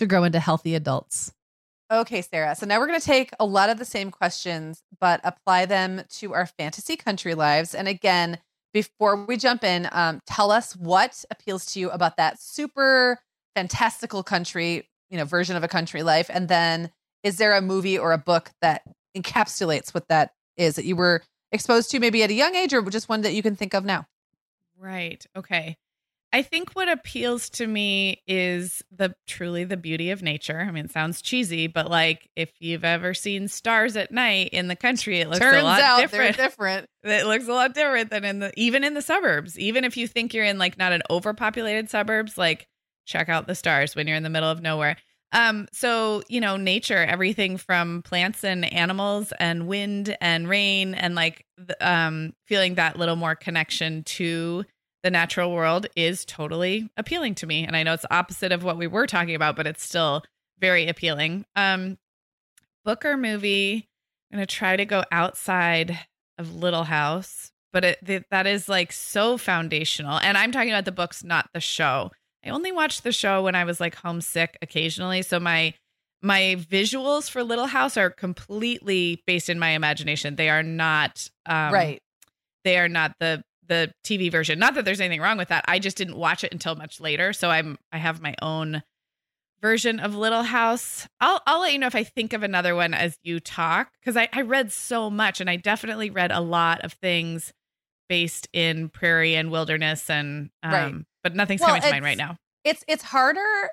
to grow into healthy adults. Okay, Sarah. So now we're going to take a lot of the same questions, but apply them to our fantasy country lives. And again, before we jump in, um, tell us what appeals to you about that super fantastical country, you know, version of a country life. And then is there a movie or a book that encapsulates what that is that you were exposed to maybe at a young age or just one that you can think of now? Right. Okay. I think what appeals to me is the truly the beauty of nature. I mean, it sounds cheesy, but like if you've ever seen stars at night in the country, it looks Turns a lot out different. They're different. It looks a lot different than in the even in the suburbs. Even if you think you're in like not an overpopulated suburbs, like check out the stars when you're in the middle of nowhere. Um, so you know, nature, everything from plants and animals and wind and rain and like um feeling that little more connection to the natural world is totally appealing to me. And I know it's opposite of what we were talking about, but it's still very appealing. Um book or movie, I'm gonna try to go outside of Little House, but it that is like so foundational. And I'm talking about the books, not the show I only watched the show when I was like homesick occasionally. So my my visuals for Little House are completely based in my imagination. They are not um, right. They are not the the TV version. Not that there's anything wrong with that. I just didn't watch it until much later. So I'm I have my own version of Little House. I'll I'll let you know if I think of another one as you talk because I, I read so much and I definitely read a lot of things based in prairie and wilderness and um, right but nothing's well, coming to mind right now. It's it's harder.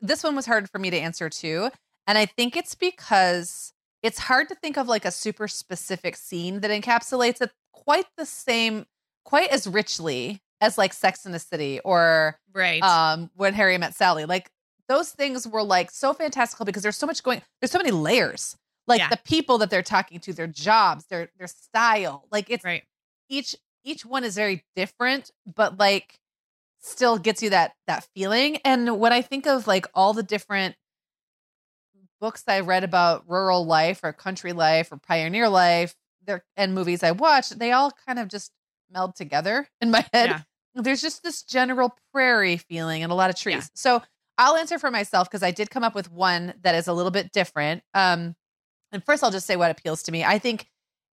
This one was hard for me to answer too, and I think it's because it's hard to think of like a super specific scene that encapsulates it quite the same, quite as richly as like Sex in the City or right um when Harry met Sally. Like those things were like so fantastical because there's so much going. There's so many layers. Like yeah. the people that they're talking to, their jobs, their their style. Like it's right. each each one is very different, but like still gets you that that feeling. And when I think of like all the different books I read about rural life or country life or pioneer life, there and movies I watched, they all kind of just meld together in my head. Yeah. There's just this general prairie feeling and a lot of trees. Yeah. So I'll answer for myself because I did come up with one that is a little bit different. Um, and first, I'll just say what appeals to me. I think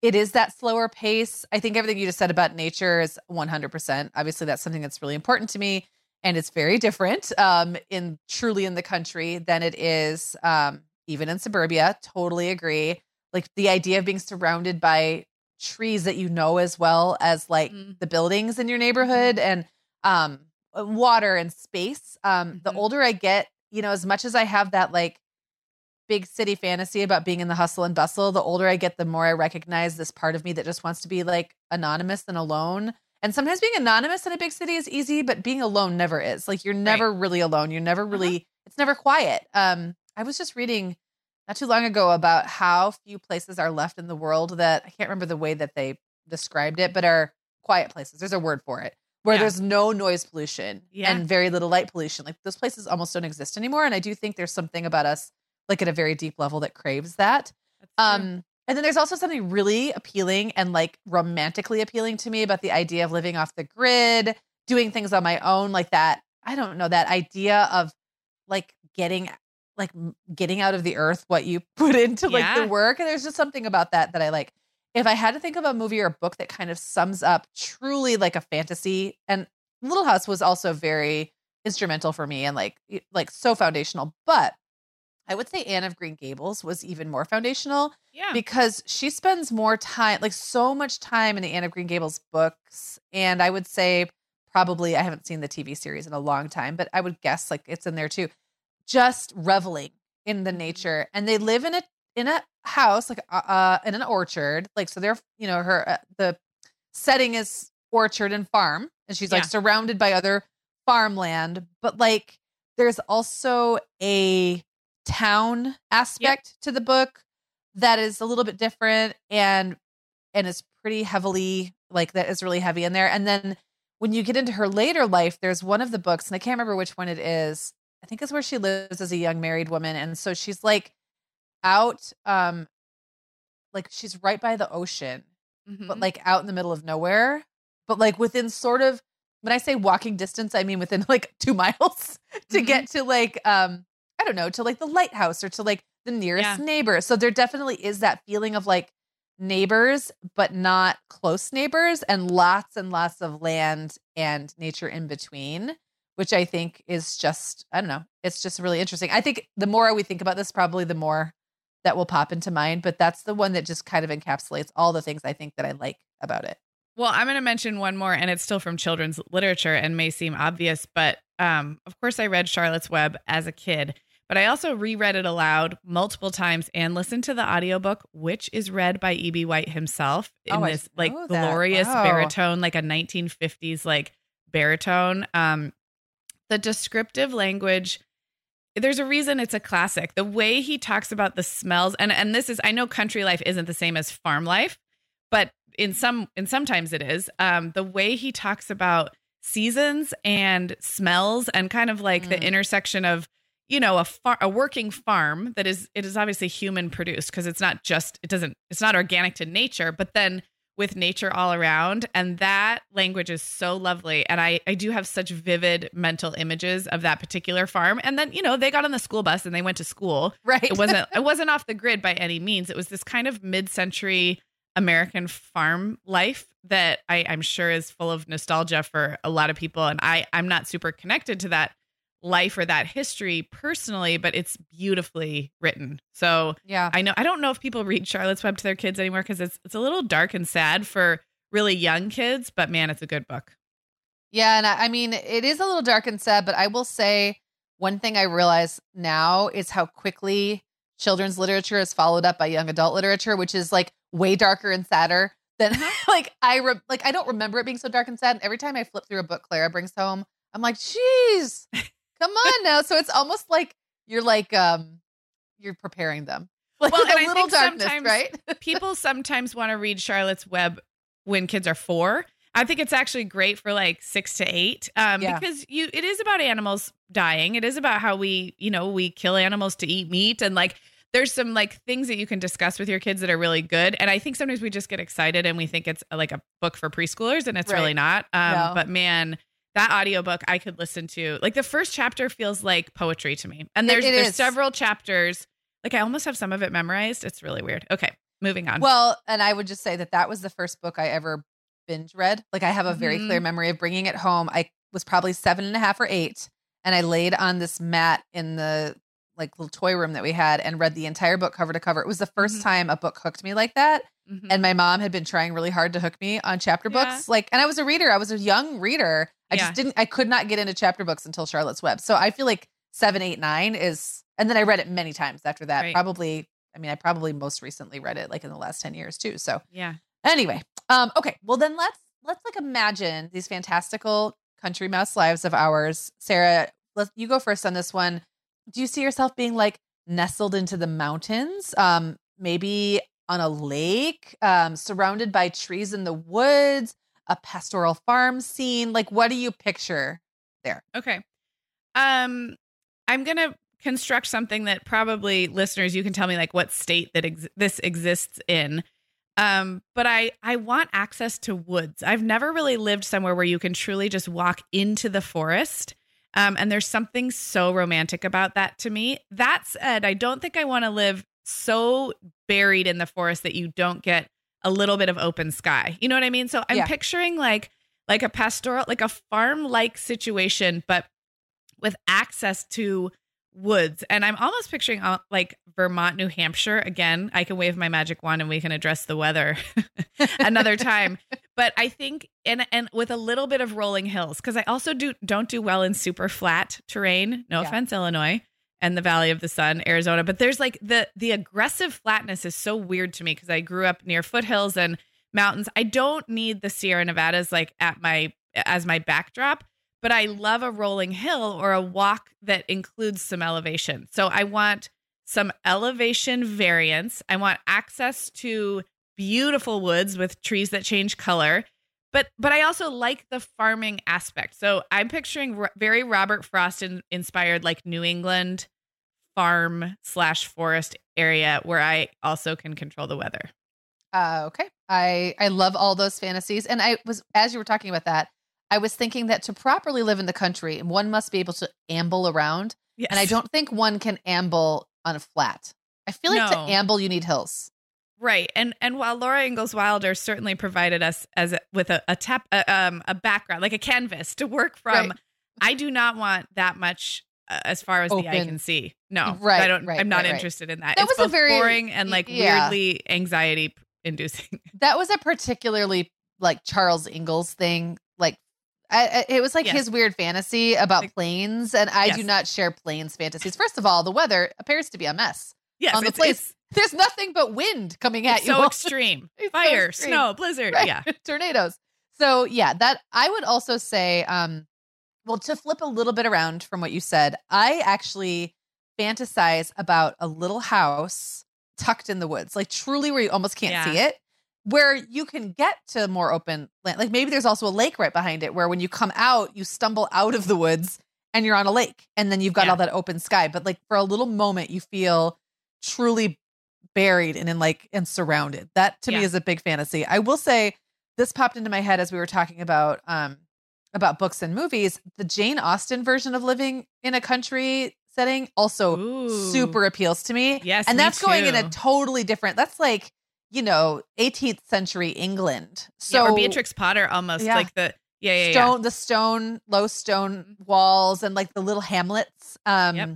it is that slower pace. I think everything you just said about nature is 100%. Obviously, that's something that's really important to me. And it's very different um, in truly in the country than it is um, even in suburbia. Totally agree. Like the idea of being surrounded by trees that you know as well as like mm. the buildings in your neighborhood mm-hmm. and um, water and space. Um, mm-hmm. The older I get, you know, as much as I have that like big city fantasy about being in the hustle and bustle, the older I get, the more I recognize this part of me that just wants to be like anonymous and alone. And And sometimes being anonymous in a big city is easy, but being alone never is. Like you're never right. really alone. You're never really, uh-huh. it's never quiet. Um, I was just reading not too long ago about how few places are left in the world that I can't remember the way that they described it, but are quiet places. There's a word for it where yeah. there's no noise pollution yeah. and very little light pollution. Like those places almost don't exist anymore. And I do think there's something about us, like at a very deep level, that craves that. Um, and then there's also something really appealing and like romantically appealing to me about the idea of living off the grid, doing things on my own, like that. I don't know, that idea of like getting like getting out of the earth what you put into like yeah. the work. And there's just something about that that I like. If I had to think of a movie or a book that kind of sums up truly like a fantasy, and Little House was also very instrumental for me and like like so foundational. But I would say Anne of Green Gables was even more foundational. Yeah. Because she spends more time, like so much time in the Anne of Green Gables books. And I would say probably, I haven't seen the TV series in a long time, but I would guess like it's in there too. Just reveling in the nature. And they live in a in a house, like uh, uh in an orchard. Like, so they're, you know, her, uh, the setting is orchard and farm. And she's like surrounded by other farmland. But like, there's also a town aspect yep. to the book that is a little bit different and and is pretty heavily like that is really heavy in there and then when you get into her later life there's one of the books and i can't remember which one it is i think is where she lives as a young married woman and so she's like out um like she's right by the ocean mm-hmm. but like out in the middle of nowhere but like within sort of when i say walking distance i mean within like 2 miles to mm-hmm. get to like um I don't know, to like the lighthouse or to like the nearest yeah. neighbor. So there definitely is that feeling of like neighbors, but not close neighbors, and lots and lots of land and nature in between, which I think is just, I don't know, it's just really interesting. I think the more we think about this, probably the more that will pop into mind, but that's the one that just kind of encapsulates all the things I think that I like about it. Well, I'm going to mention one more, and it's still from children's literature and may seem obvious, but um, of course, I read Charlotte's Web as a kid. But I also reread it aloud multiple times and listened to the audiobook, which is read by E.B. White himself in oh, this like that. glorious wow. baritone, like a 1950s like baritone. Um, the descriptive language there's a reason it's a classic. The way he talks about the smells and and this is I know country life isn't the same as farm life, but in some in sometimes it is. Um, the way he talks about seasons and smells and kind of like mm. the intersection of you know a far a working farm that is it is obviously human produced because it's not just it doesn't it's not organic to nature but then with nature all around. And that language is so lovely. And i i do have such vivid mental images of that particular farm. And then you know they got on the school bus and they went to school. Right. It wasn't it wasn't off the grid by any means. It was this kind of mid-century american farm life that i i'm sure is full of nostalgia for a lot of people. And i i'm not super connected to that life or that history personally, but it's beautifully written. So yeah, I know I don't know if people read Charlotte's Web to their kids anymore because it's it's a little dark and sad for really young kids, but man, it's a good book. Yeah, and I, I mean it is a little dark and sad, but I will say one thing I realize now is how quickly children's literature is followed up by young adult literature, which is like way darker and sadder than uh-huh. like I re- like I don't remember it being so dark and sad. And every time I flip through a book Clara brings home, I'm like, "Jeez, Come on now. So it's almost like you're like um you're preparing them. Like well, and a little darkness, right? people sometimes want to read Charlotte's Web when kids are four. I think it's actually great for like six to eight, um, yeah. because you it is about animals dying. It is about how we, you know, we kill animals to eat meat, and like there's some like things that you can discuss with your kids that are really good. And I think sometimes we just get excited and we think it's like a book for preschoolers, and it's right. really not. Um, no. But man, that audiobook I could listen to. Like the first chapter feels like poetry to me. And there's there's several chapters. Like I almost have some of it memorized. It's really weird. Okay, moving on. Well, and I would just say that that was the first book I ever binge read. Like I have a very mm-hmm. clear memory of bringing it home. I was probably seven and a half or eight, and I laid on this mat in the like little toy room that we had and read the entire book cover to cover. It was the 1st mm-hmm. time a book hooked me like that. Mm-hmm. And my mom had been trying really hard to hook me on chapter yeah. books. Like, and I was a reader. I was a young reader. I yeah. just didn't, I could not get into chapter books until Charlotte's Web. So I feel like seven, eight, nine is, and then I read it many times after that. Right. Probably, I mean, I probably most recently read it like in the last 10 years too. So yeah. Anyway, um, okay. Well then let's let's like imagine these fantastical country mouse lives of ours. Sarah, let you go first on this one. Do you see yourself being like nestled into the mountains? Um, maybe on a lake, um, surrounded by trees in the woods, a pastoral farm scene. Like, what do you picture there? Okay. Um, I'm gonna construct something that probably listeners you can tell me like what state that ex- this exists in. Um, but I I want access to woods. I've never really lived somewhere where you can truly just walk into the forest. Um, and there's something so romantic about that to me. That said, I don't think I want to live so buried in the forest that you don't get a little bit of open sky. You know what I mean? So I'm Yeah. picturing like like a pastoral, like a farm like situation, but with access to woods. And I'm almost picturing uh, like Vermont, New Hampshire. Again, I can wave my magic wand and we can address the weather another time. But I think and and with a little bit of rolling hills because I also do don't do well in super flat terrain. No Yeah. offense, Illinois and the Valley of the Sun, Arizona. But there's like the the aggressive flatness is so weird to me because I grew up near foothills and mountains. I don't need the Sierra Nevadas like at my as my backdrop, but I love a rolling hill or a walk that includes some elevation. So I want some elevation variance. I want access to beautiful woods with trees that change color. But but I also like the farming aspect. So I'm picturing very Robert Frost in, inspired like New England farm slash forest area where I also can control the weather. Uh, okay. I I love all those fantasies, and I was as you were talking about that, I was thinking that to properly live in the country, one must be able to amble around, Yes. and I don't think one can amble on a flat. I feel like No. to amble, you need hills. Right. And and while Laura Ingalls Wilder certainly provided us as a, with a, a tap a, um a background like a canvas to work from, Right. I do not want that much uh, as far as the eye can see. No. Right, I don't right, I'm not right, interested in that. That it's was a very- boring and like yeah. weirdly anxiety inducing. That was a particularly like Charles Ingalls thing. Like, I, I- it was like Yes. his weird fantasy about Like- plains, and I do not share plains fantasies. First of all, the weather appears to be a mess. Yes, On the it's, place- it's, There's nothing but wind coming at it's you. so extreme. It's so Fire, extreme. snow, blizzard. Right. Yeah. tornadoes. So yeah, that I would also say, um, well, to flip a little bit around from what you said, I actually fantasize about a little house tucked in the woods, like truly where you almost can't Yeah. see it, where you can get to more open land. Like maybe there's also a lake right behind it where when you come out, you stumble out of the woods and you're on a lake and then you've got Yeah. all that open sky. But like for a little moment, you feel truly buried and in like and surrounded. That to me is a big fantasy. I will say this popped into my head as we were talking about um about books and movies. The Jane Austen version of living in a country setting also Ooh. super appeals to me. Yes. and that's going in a totally different. That's like you know 18th century England. So yeah, or Beatrix Potter almost Yeah. like the yeah, yeah, yeah. stone the stone low stone walls and like the little hamlets um Yep.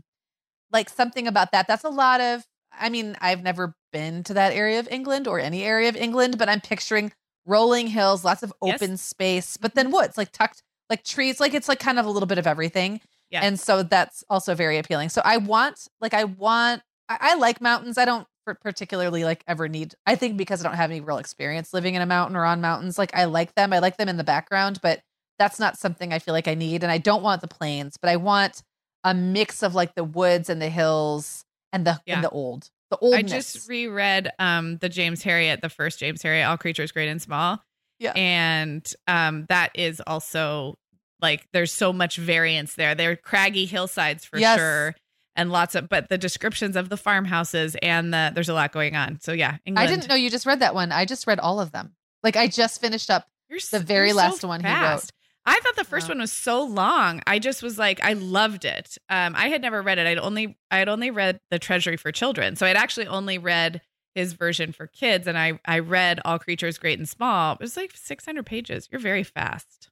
like something about that that's a lot of i mean i've never been to that area of england or any area of england but i'm picturing rolling hills lots of Yes. open space but then mm-hmm. woods like tucked like trees like it's like kind of a little bit of everything Yeah. and so that's also very appealing so i want like i want i, I like mountains i don't particularly like ever need i think because i don't have any real experience living in a mountain or on mountains like i like them i like them in the background but that's not something i feel like i need and i don't want the plains but i want a mix of like the woods and the hills and the Yeah. and the old the old I just reread um the James Herriot, the first James Herriot, All Creatures Great and Small. Yeah. And um that is also like there's so much variance there. They're craggy hillsides for Yes. sure. And lots of but the descriptions of the farmhouses and the there's a lot going on. So yeah, England. i didn't know you just read that one i just read all of them like i just finished up You're the very last so one he wrote. I thought the first Wow. one was so long. I just was like, I loved it. Um, I had never read it. I'd only I had only read The Treasury for Children. So I'd actually only read his version for kids. And I I read All Creatures Great and Small. It was like 600 pages. You're very fast.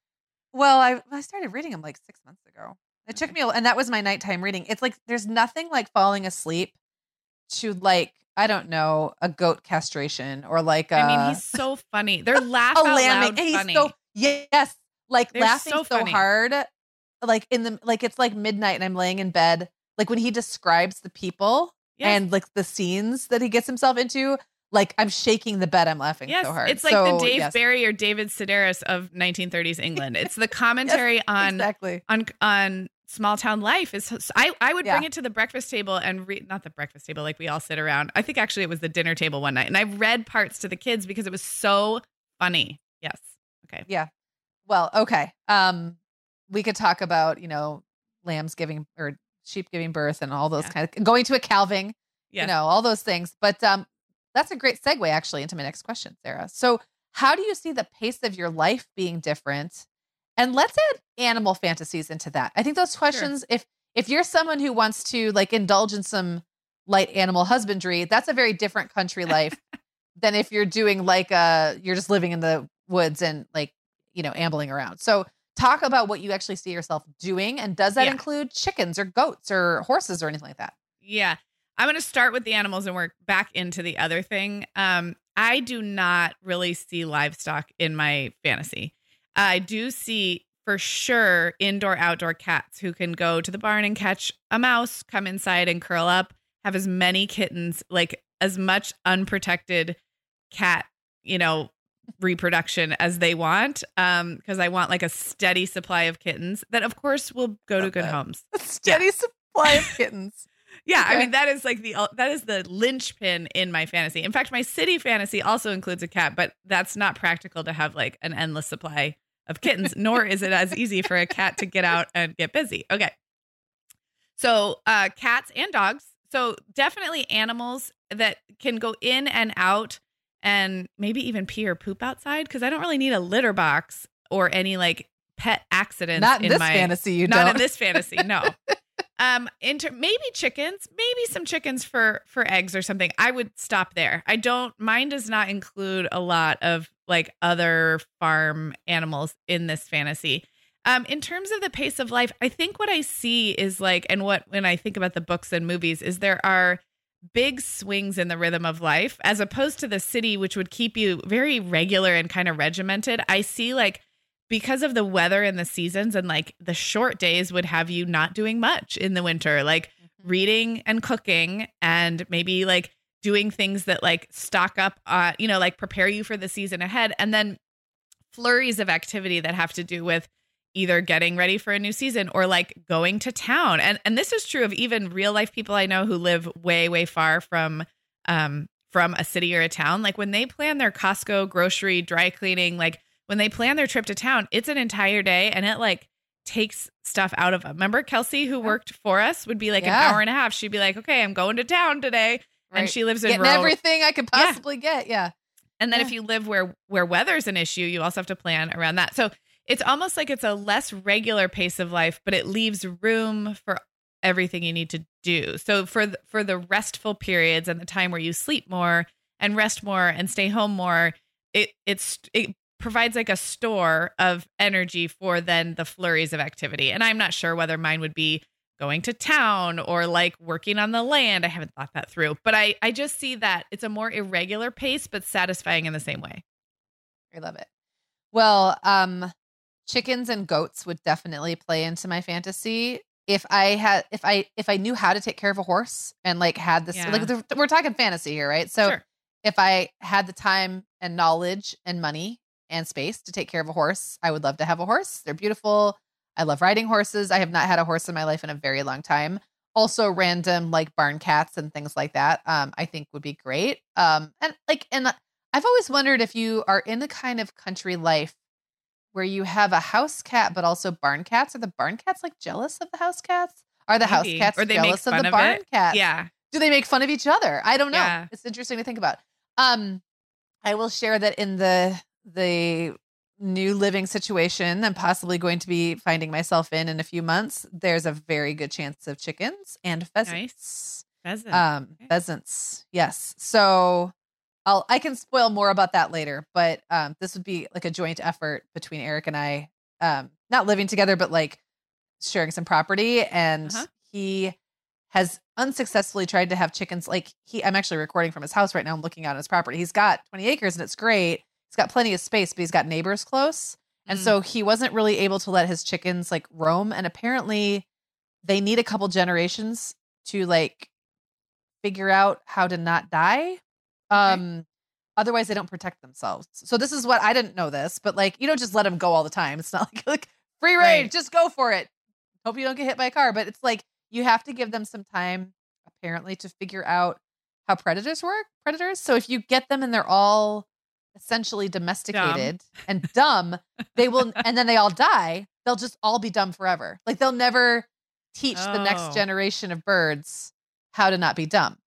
Well, I I started reading them like six months ago. It took me, a, and that was my nighttime reading. It's like there's nothing like falling asleep to like I don't know a goat castration or like a, I mean, he's so funny. They're laugh a out loud funny. so yes, like They're laughing so so, hard, like in the like it's like midnight and I'm laying in bed. Like when he describes the people Yes. and like the scenes that he gets himself into, like I'm shaking the bed. I'm laughing yes, so hard. It's like so, the Dave yes. Barry or David Sedaris of 1930s England. It's the commentary Yes, on exactly. on on small town life. Is I I would bring it to the breakfast table and read not the breakfast table like we all sit around. I think actually it was the dinner table one night, and I read parts to the kids because it was so funny. Yes. Okay. Well, okay. Um, we could talk about you know lambs giving or sheep giving birth and all those Yeah. kind of going to a calving, Yes. you know, all those things. But um, that's a great segue actually into my next question, Sarah. So, how do you see the pace of your life being different? And let's add animal fantasies into that. I think those questions, if if you're someone who wants to like indulge in some light animal husbandry, that's a very different country life than if you're doing like uh you're just living in the woods and like you know ambling around. So talk about what you actually see yourself doing and does that Yeah. include chickens or goats or horses or anything like that? Yeah. I'm going to start with the animals and work back into the other thing. Um, I do not really see livestock in my fantasy. I do see for sure indoor outdoor cats who can go to the barn and catch a mouse, come inside and curl up, have as many kittens, like as much unprotected cat, you know, reproduction as they want. Um, because I want like a steady supply of kittens that of course will go to good that. homes. A steady supply of kittens. Yeah, I mean that is like the that is the linchpin in my fantasy. In fact, my city fantasy also includes a cat, but that's not practical to have like an endless supply of kittens, nor is it as easy for a cat to get out and get busy. Okay. So, uh cats and dogs. So, definitely animals that can go in and out and maybe even pee or poop outside because I don't really need a litter box or any like pet accidents Not in, this my fantasy, you not don't. in this fantasy no. Um inter- maybe chickens maybe some chickens for for eggs or something. I would stop there. I don't mine does not include a lot of like other farm animals in this fantasy. Um in terms of the pace of life i think what i see is like and what when i think about the books and movies is there are big swings in the rhythm of life as opposed to the city which would keep you very regular and kind of regimented i see like because of the weather and the seasons and like the short days would have you not doing much in the winter like reading and cooking and maybe like doing things that like stock up uh you know like prepare you for the season ahead and then flurries of activity that have to do with either getting ready for a new season or like going to town and and this is true of even real life people i know who live way way far from um from a city or a town like when they plan their costco grocery dry cleaning like when they plan their trip to town it's an entire day and it like takes stuff out of them remember kelsey who worked for us would be like Yeah. an hour and a half she'd be like okay i'm going to town today and she lives in Getting rural everything I could Yeah. possibly get. Yeah. and then Yeah. if you live where where weather's an issue, you also have to plan around that. So it's almost like it's a less regular pace of life, but it leaves room for everything you need to do. So for the, for the restful periods and the time where you sleep more and rest more and stay home more, it it's it provides like a store of energy for then the flurries of activity. And I'm not sure whether mine would be going to town or like working on the land. I haven't thought that through, but I I just see that it's a more irregular pace but satisfying in the same way. I love it. Well, um, chickens and goats would definitely play into my fantasy. If I had, if I, if I knew how to take care of a horse and like had this, Yeah. like the, we're talking fantasy here, right? So Sure. if I had the time and knowledge and money and space to take care of a horse, I would love to have a horse. They're beautiful. I love riding horses. I have not had a horse in my life in a very long time. Also, random like barn cats and things like that. Um, I think would be great. Um, and like, and I've always wondered if you are in the kind of country life where you have a house cat, but also barn cats. Are the barn cats like jealous of the house cats? Are the house cats Or they jealous of the of barn it. cats? Yeah. Do they make fun of each other? I don't know. Yeah. It's interesting to think about. Um, I will share that in the the new living situation I'm possibly going to be finding myself in in a few months. There's a very good chance of chickens and pheasants. Pheasant. Um, Okay. pheasants. Yes. So I'll I can spoil more about that later, but um, this would be like a joint effort between Eric and I. Um, not living together, but like sharing some property, and Uh-huh. he has unsuccessfully tried to have chickens. Like he, I'm actually recording from his house right now. I'm looking out on his property. He's got 20 acres and it's great. He's got plenty of space, but he's got neighbors close. And Mm. so he wasn't really able to let his chickens like roam. And apparently they need a couple generations to like figure out how to not die Um, otherwise they don't protect themselves. So this is what I didn't know this, but like you don't just let them go all the time. It's not like like free range, Right. just go for it. Hope you don't get hit by a car, but it's like you have to give them some time apparently to figure out how predators work. Predators. So if you get them and they're all essentially domesticated and dumb, they will and then they all die, they'll just all be dumb forever. Like they'll never teach the Oh. next generation of birds how to not be dumb.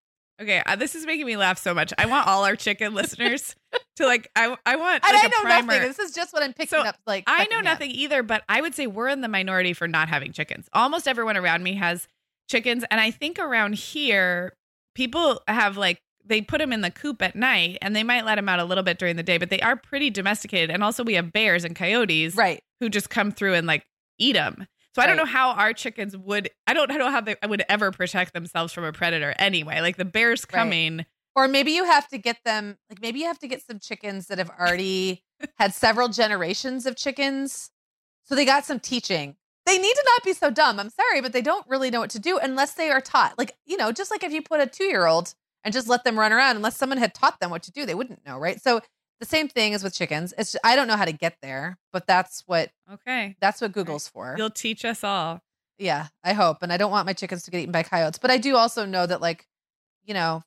Okay, uh, this is making me laugh so much. I want all our chicken listeners to like. I I want And like I a know primer. nothing. This is just what I'm picking So, up. Like I know nothing either, but I would say we're in the minority for not having chickens. Almost everyone around me has chickens, and I think around here people have like they put them in the coop at night, and they might let them out a little bit during the day, but they are pretty domesticated. And also, we have bears and coyotes Right. who just come through and like eat them. So I don't know how our chickens would. I don't I don't know how they would ever protect themselves from a predator. Anyway, like the bears Right. coming. Or maybe you have to get them. Like maybe you have to get some chickens that have already had several generations of chickens, so they got some teaching. They need to not be so dumb. I'm sorry, but they don't really know what to do unless they are taught. Like you know, just like if you put a two year old and just let them run around, unless someone had taught them what to do, they wouldn't know, right? So the same thing is with chickens. It's just, I don't know how to get there, but that's what Okay, that's what Google's for. you'll teach us all. Yeah, I hope. And I don't want my chickens to get eaten by coyotes. But I do also know that, like, you know,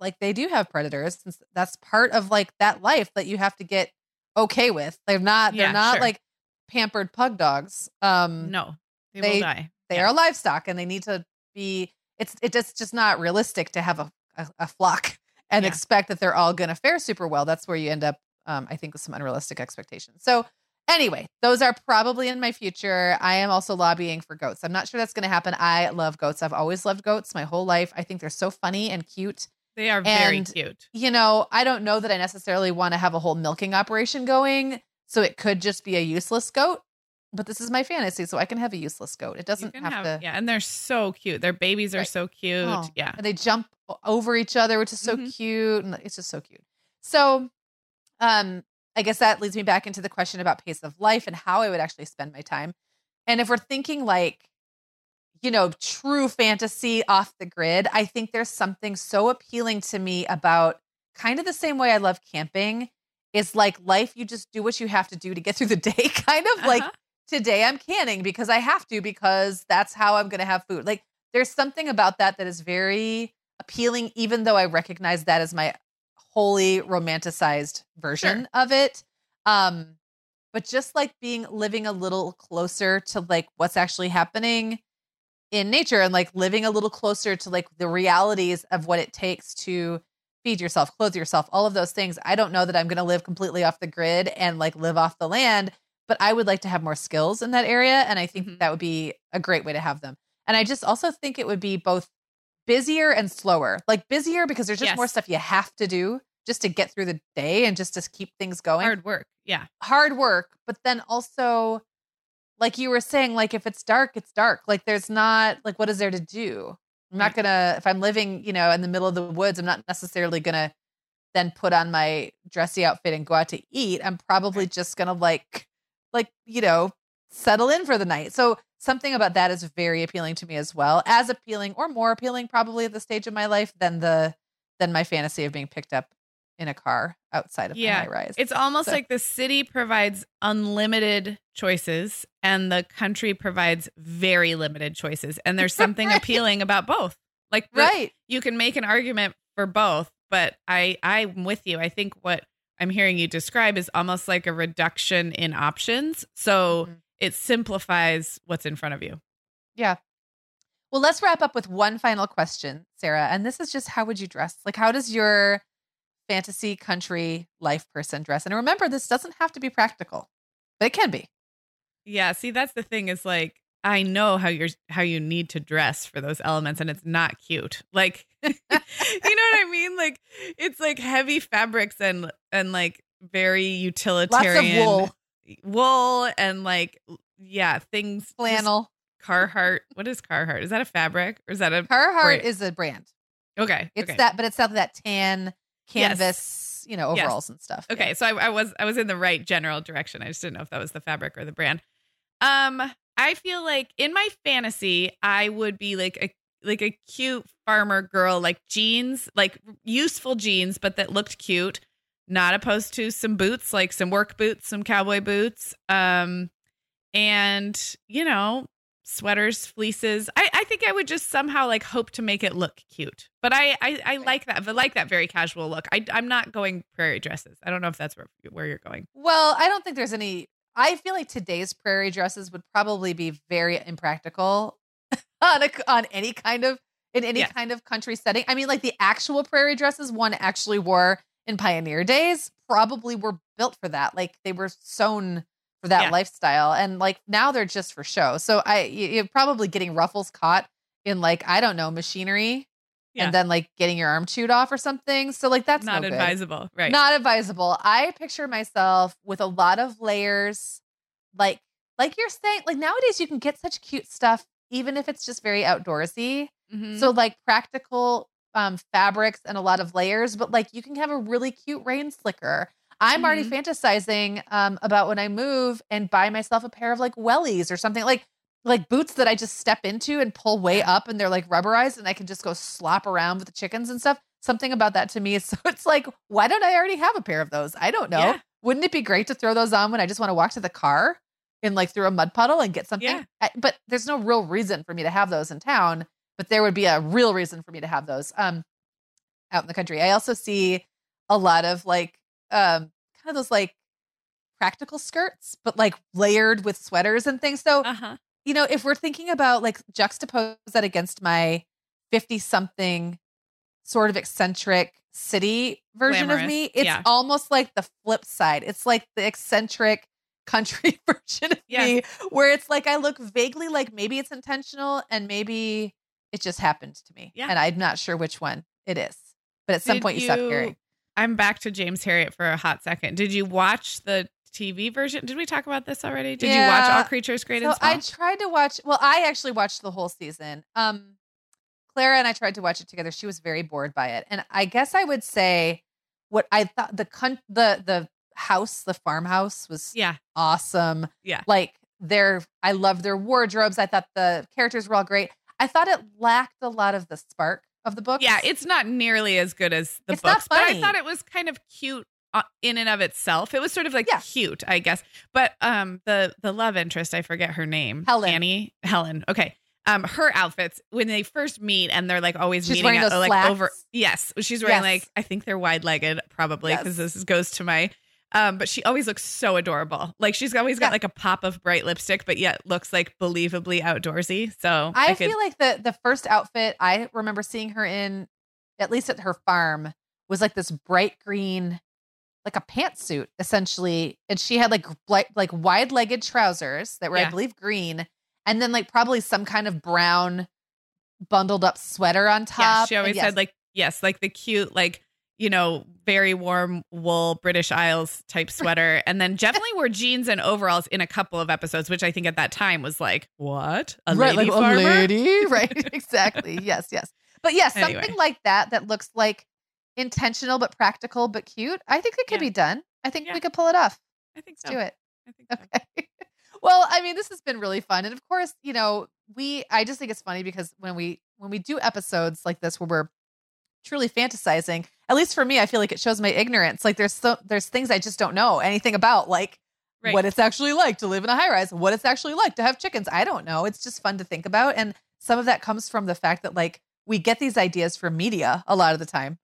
like they do have predators since that's part of like that life that you have to get okay with. They're not, they're not sure. like pampered pug dogs. Um, No, they, They- will die. they Yeah. are livestock and they need to be, it's, it just, just not realistic to have a, a, a flock and Yeah. expect that they're all going to fare super well. That's where you end up, um, I think, with some unrealistic expectations. So, Anyway, those are probably in my future. I am also lobbying for goats. I'm not sure that's going to happen. I love goats. I've always loved goats my whole life. I think they're so funny and cute. They are very And- cute. You know, I don't know that I necessarily want to have a whole milking operation going. So it could just be a useless goat. But this is my fantasy, so I can have a useless goat. It doesn't have, have, to. yeah, and they're so cute. Their babies are Right. so cute. Oh, Yeah. And they jump over each other, which is so Mhm. cute. And it's just so cute. So um, I guess that leads me back into the question about pace of life and how I would actually spend my time. And if we're thinking like, you know, true fantasy off the grid, I think there's something so appealing to me about kind of the same way I love camping is like life, you just do what you have to do to get through the day, kind of like Uh-huh. Today I'm canning because I have to because that's how I'm going to have food. Like there's something about that that is very appealing even though I recognize that as my wholly romanticized version of it. Um but just like being living a little closer to like what's actually happening in nature and like living a little closer to like the realities of what it takes to feed yourself, clothe yourself, all of those things. I don't know that I'm going to live completely off the grid and like live off the land, but I would like to have more skills in that area. And I think Mhm. that would be a great way to have them. And I just also think it would be both busier and slower. Like busier because there's just more stuff you have to do just to get through the day and just to keep things going Hard work. Yeah. hard work, but then also, like you were saying, like if it's dark, it's dark. Like there's not like what is there to do? I'm not gonna if I'm living, you know, in the middle of the woods, I'm not necessarily gonna then put on my dressy outfit and go out to eat. I'm probably just gonna like like, you know, settle in for the night. So something about that is very appealing to me as well. As appealing or more appealing probably at the stage of my life than the than my fantasy of being picked up in a car outside of Yeah, my high rise. It's almost So- like the city provides unlimited choices and the country provides very limited choices. And there's something Right. appealing about both. Like right. you can make an argument for both, but I I'm with you. I think what I'm hearing you describe is almost like a reduction in options. So Mhm. it simplifies what's in front of you. Yeah. Well, let's wrap up with one final question, Sarah. And this is just how would you dress? Like, how does your fantasy country life person dress? And remember, this doesn't have to be practical, but it can be. Yeah, see that's the thing is like I know how you're how you need to dress for those elements and it's not cute. Like you know what I mean? Like it's like heavy fabrics and and like very utilitarian Lots of wool, wool and like yeah, things flannel. Carhartt. What is Carhartt? Is that a fabric or is that a Carhartt Great. is a brand. Okay. It's okay. that, but it's that that tan Yes. canvas, you know, Yes. overalls and stuff. Yeah. Okay, so I, I was I was in the right general direction. I just didn't know if that was the fabric or the brand. Um, I feel like in my fantasy, I would be like a like a cute farmer girl, like jeans, like useful jeans, but that looked cute. Not opposed to some boots, like some work boots, some cowboy boots. Um, and you know, sweaters, fleeces. I, I think I would just somehow like hope to make it look cute. But I I, I like that. I like that very casual look. I I'm not going prairie dresses. I don't know if that's where where you're going. Well, I don't think there's any. I feel like today's prairie dresses would probably be very impractical on a, on any kind of in any yeah. kind of country setting. I mean, like the actual prairie dresses one actually wore in pioneer days probably were built for that. Like they were sewn for that yeah. lifestyle. And like now they're just for show. So I you're probably getting ruffles caught in like, I don't know, machinery. Yeah. And then like getting your arm chewed off or something. So like that's not no advisable. Right. Not advisable. I picture myself with a lot of layers, like like you're saying, like nowadays you can get such cute stuff, even if it's just very outdoorsy. Mm-hmm. So like practical um fabrics and a lot of layers, but like you can have a really cute rain slicker. I'm mm-hmm. already fantasizing um, about when I move and buy myself a pair of like wellies or something like like boots that I just step into and pull way up and they're like rubberized and I can just go slop around with the chickens and stuff. Something about that to me is so it's like, why don't I already have a pair of those? I don't know. Yeah. Wouldn't it be great to throw those on when I just want to walk to the car and like through a mud puddle and get something? Yeah. I, but there's no real reason for me to have those in town, but there would be a real reason for me to have those um out in the country. I also see a lot of like um kind of those like practical skirts, but like layered with sweaters and things. So, uh-huh. You know, if we're thinking about like juxtapose that against my 50 something sort of eccentric city version Glamorous. of me, it's yeah. almost like the flip side. It's like the eccentric country version of yeah. me where it's like I look vaguely like maybe it's intentional and maybe it just happened to me. Yeah. And I'm not sure which one it is. But at some point you, you stop caring. I'm back to James Herriot for a hot second. Did you watch the TV version? Did we talk about this already? Did yeah. you watch All Creatures Great so and Small? I tried to watch. Well, I actually watched the whole season. Um, Clara and I tried to watch it together. She was very bored by it, and I guess I would say what I thought the con- the the house, the farmhouse, was yeah awesome. Yeah, like their I loved their wardrobes. I thought the characters were all great. I thought it lacked a lot of the spark of the book. Yeah, it's not nearly as good as the it's books, but I thought it was kind of cute in and of itself. It was sort of like yeah. cute, I guess. But um the the love interest, I forget her name. Helen. Annie. Helen. Okay. Um, her outfits when they first meet and they're like always she's meeting at, like slacks. over. Yes, she's wearing yes. like I think they're wide legged probably because yes. this goes to my um, but she always looks so adorable. Like she's always got yeah. like a pop of bright lipstick, but yet looks like believably outdoorsy. So I, I could... feel like the the first outfit I remember seeing her in, at least at her farm, was like this bright green, like a pantsuit essentially, and she had like like, like wide legged trousers that were yeah. I believe green, and then like probably some kind of brown bundled up sweater on top. Yeah, she always yes. had like yes, like the cute like you know, very warm wool British Isles type sweater. and then definitely wore jeans and overalls in a couple of episodes, which I think at that time was like, what? A right, lady like farmer? a lady? Right. exactly. yes, yes. But yes, yeah, anyway. something like that that looks like intentional but practical but cute. I think it could yeah. be done. I think yeah. we could pull it off. I think so. Let's do it. I think so. Okay. well, I mean, this has been really fun. And of course, you know, we I just think it's funny because when we when we do episodes like this where we're truly fantasizing, at least for me, I feel like it shows my ignorance. Like there's so there's things I just don't know anything about, like right. what it's actually like to live in a high rise, what it's actually like to have chickens. I don't know. It's just fun to think about. And some of that comes from the fact that like we get these ideas from media a lot of the time.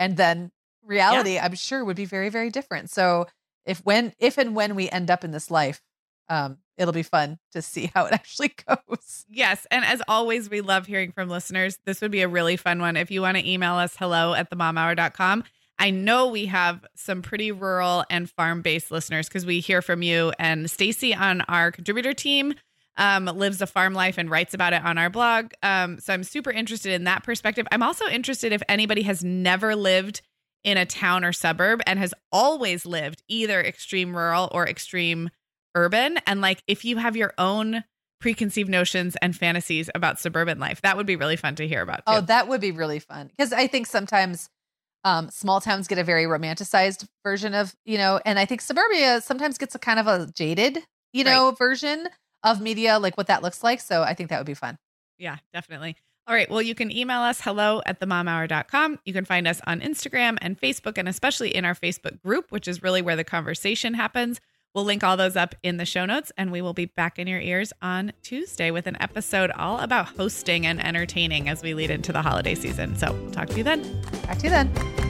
And then reality, yeah. I'm sure, would be very, very different. So if when if and when we end up in this life, um, it'll be fun to see how it actually goes. Yes. And as always, we love hearing from listeners. This would be a really fun one. If you want to email us, hello at themomhour.com. I know we have some pretty rural and farm based listeners because we hear from you. And Stacy on our contributor team um, lives a farm life and writes about it on our blog. Um, so I'm super interested in that perspective. I'm also interested if anybody has never lived in a town or suburb and has always lived either extreme rural or extreme urban and like if you have your own preconceived notions and fantasies about suburban life that would be really fun to hear about too. oh that would be really fun because i think sometimes um, small towns get a very romanticized version of you know and i think suburbia sometimes gets a kind of a jaded you know right. version of media like what that looks like so i think that would be fun yeah definitely All right. Well, you can email us hello at themomhour.com. You can find us on Instagram and Facebook, and especially in our Facebook group, which is really where the conversation happens. We'll link all those up in the show notes, and we will be back in your ears on Tuesday with an episode all about hosting and entertaining as we lead into the holiday season. So we'll talk to you then. Talk to you then.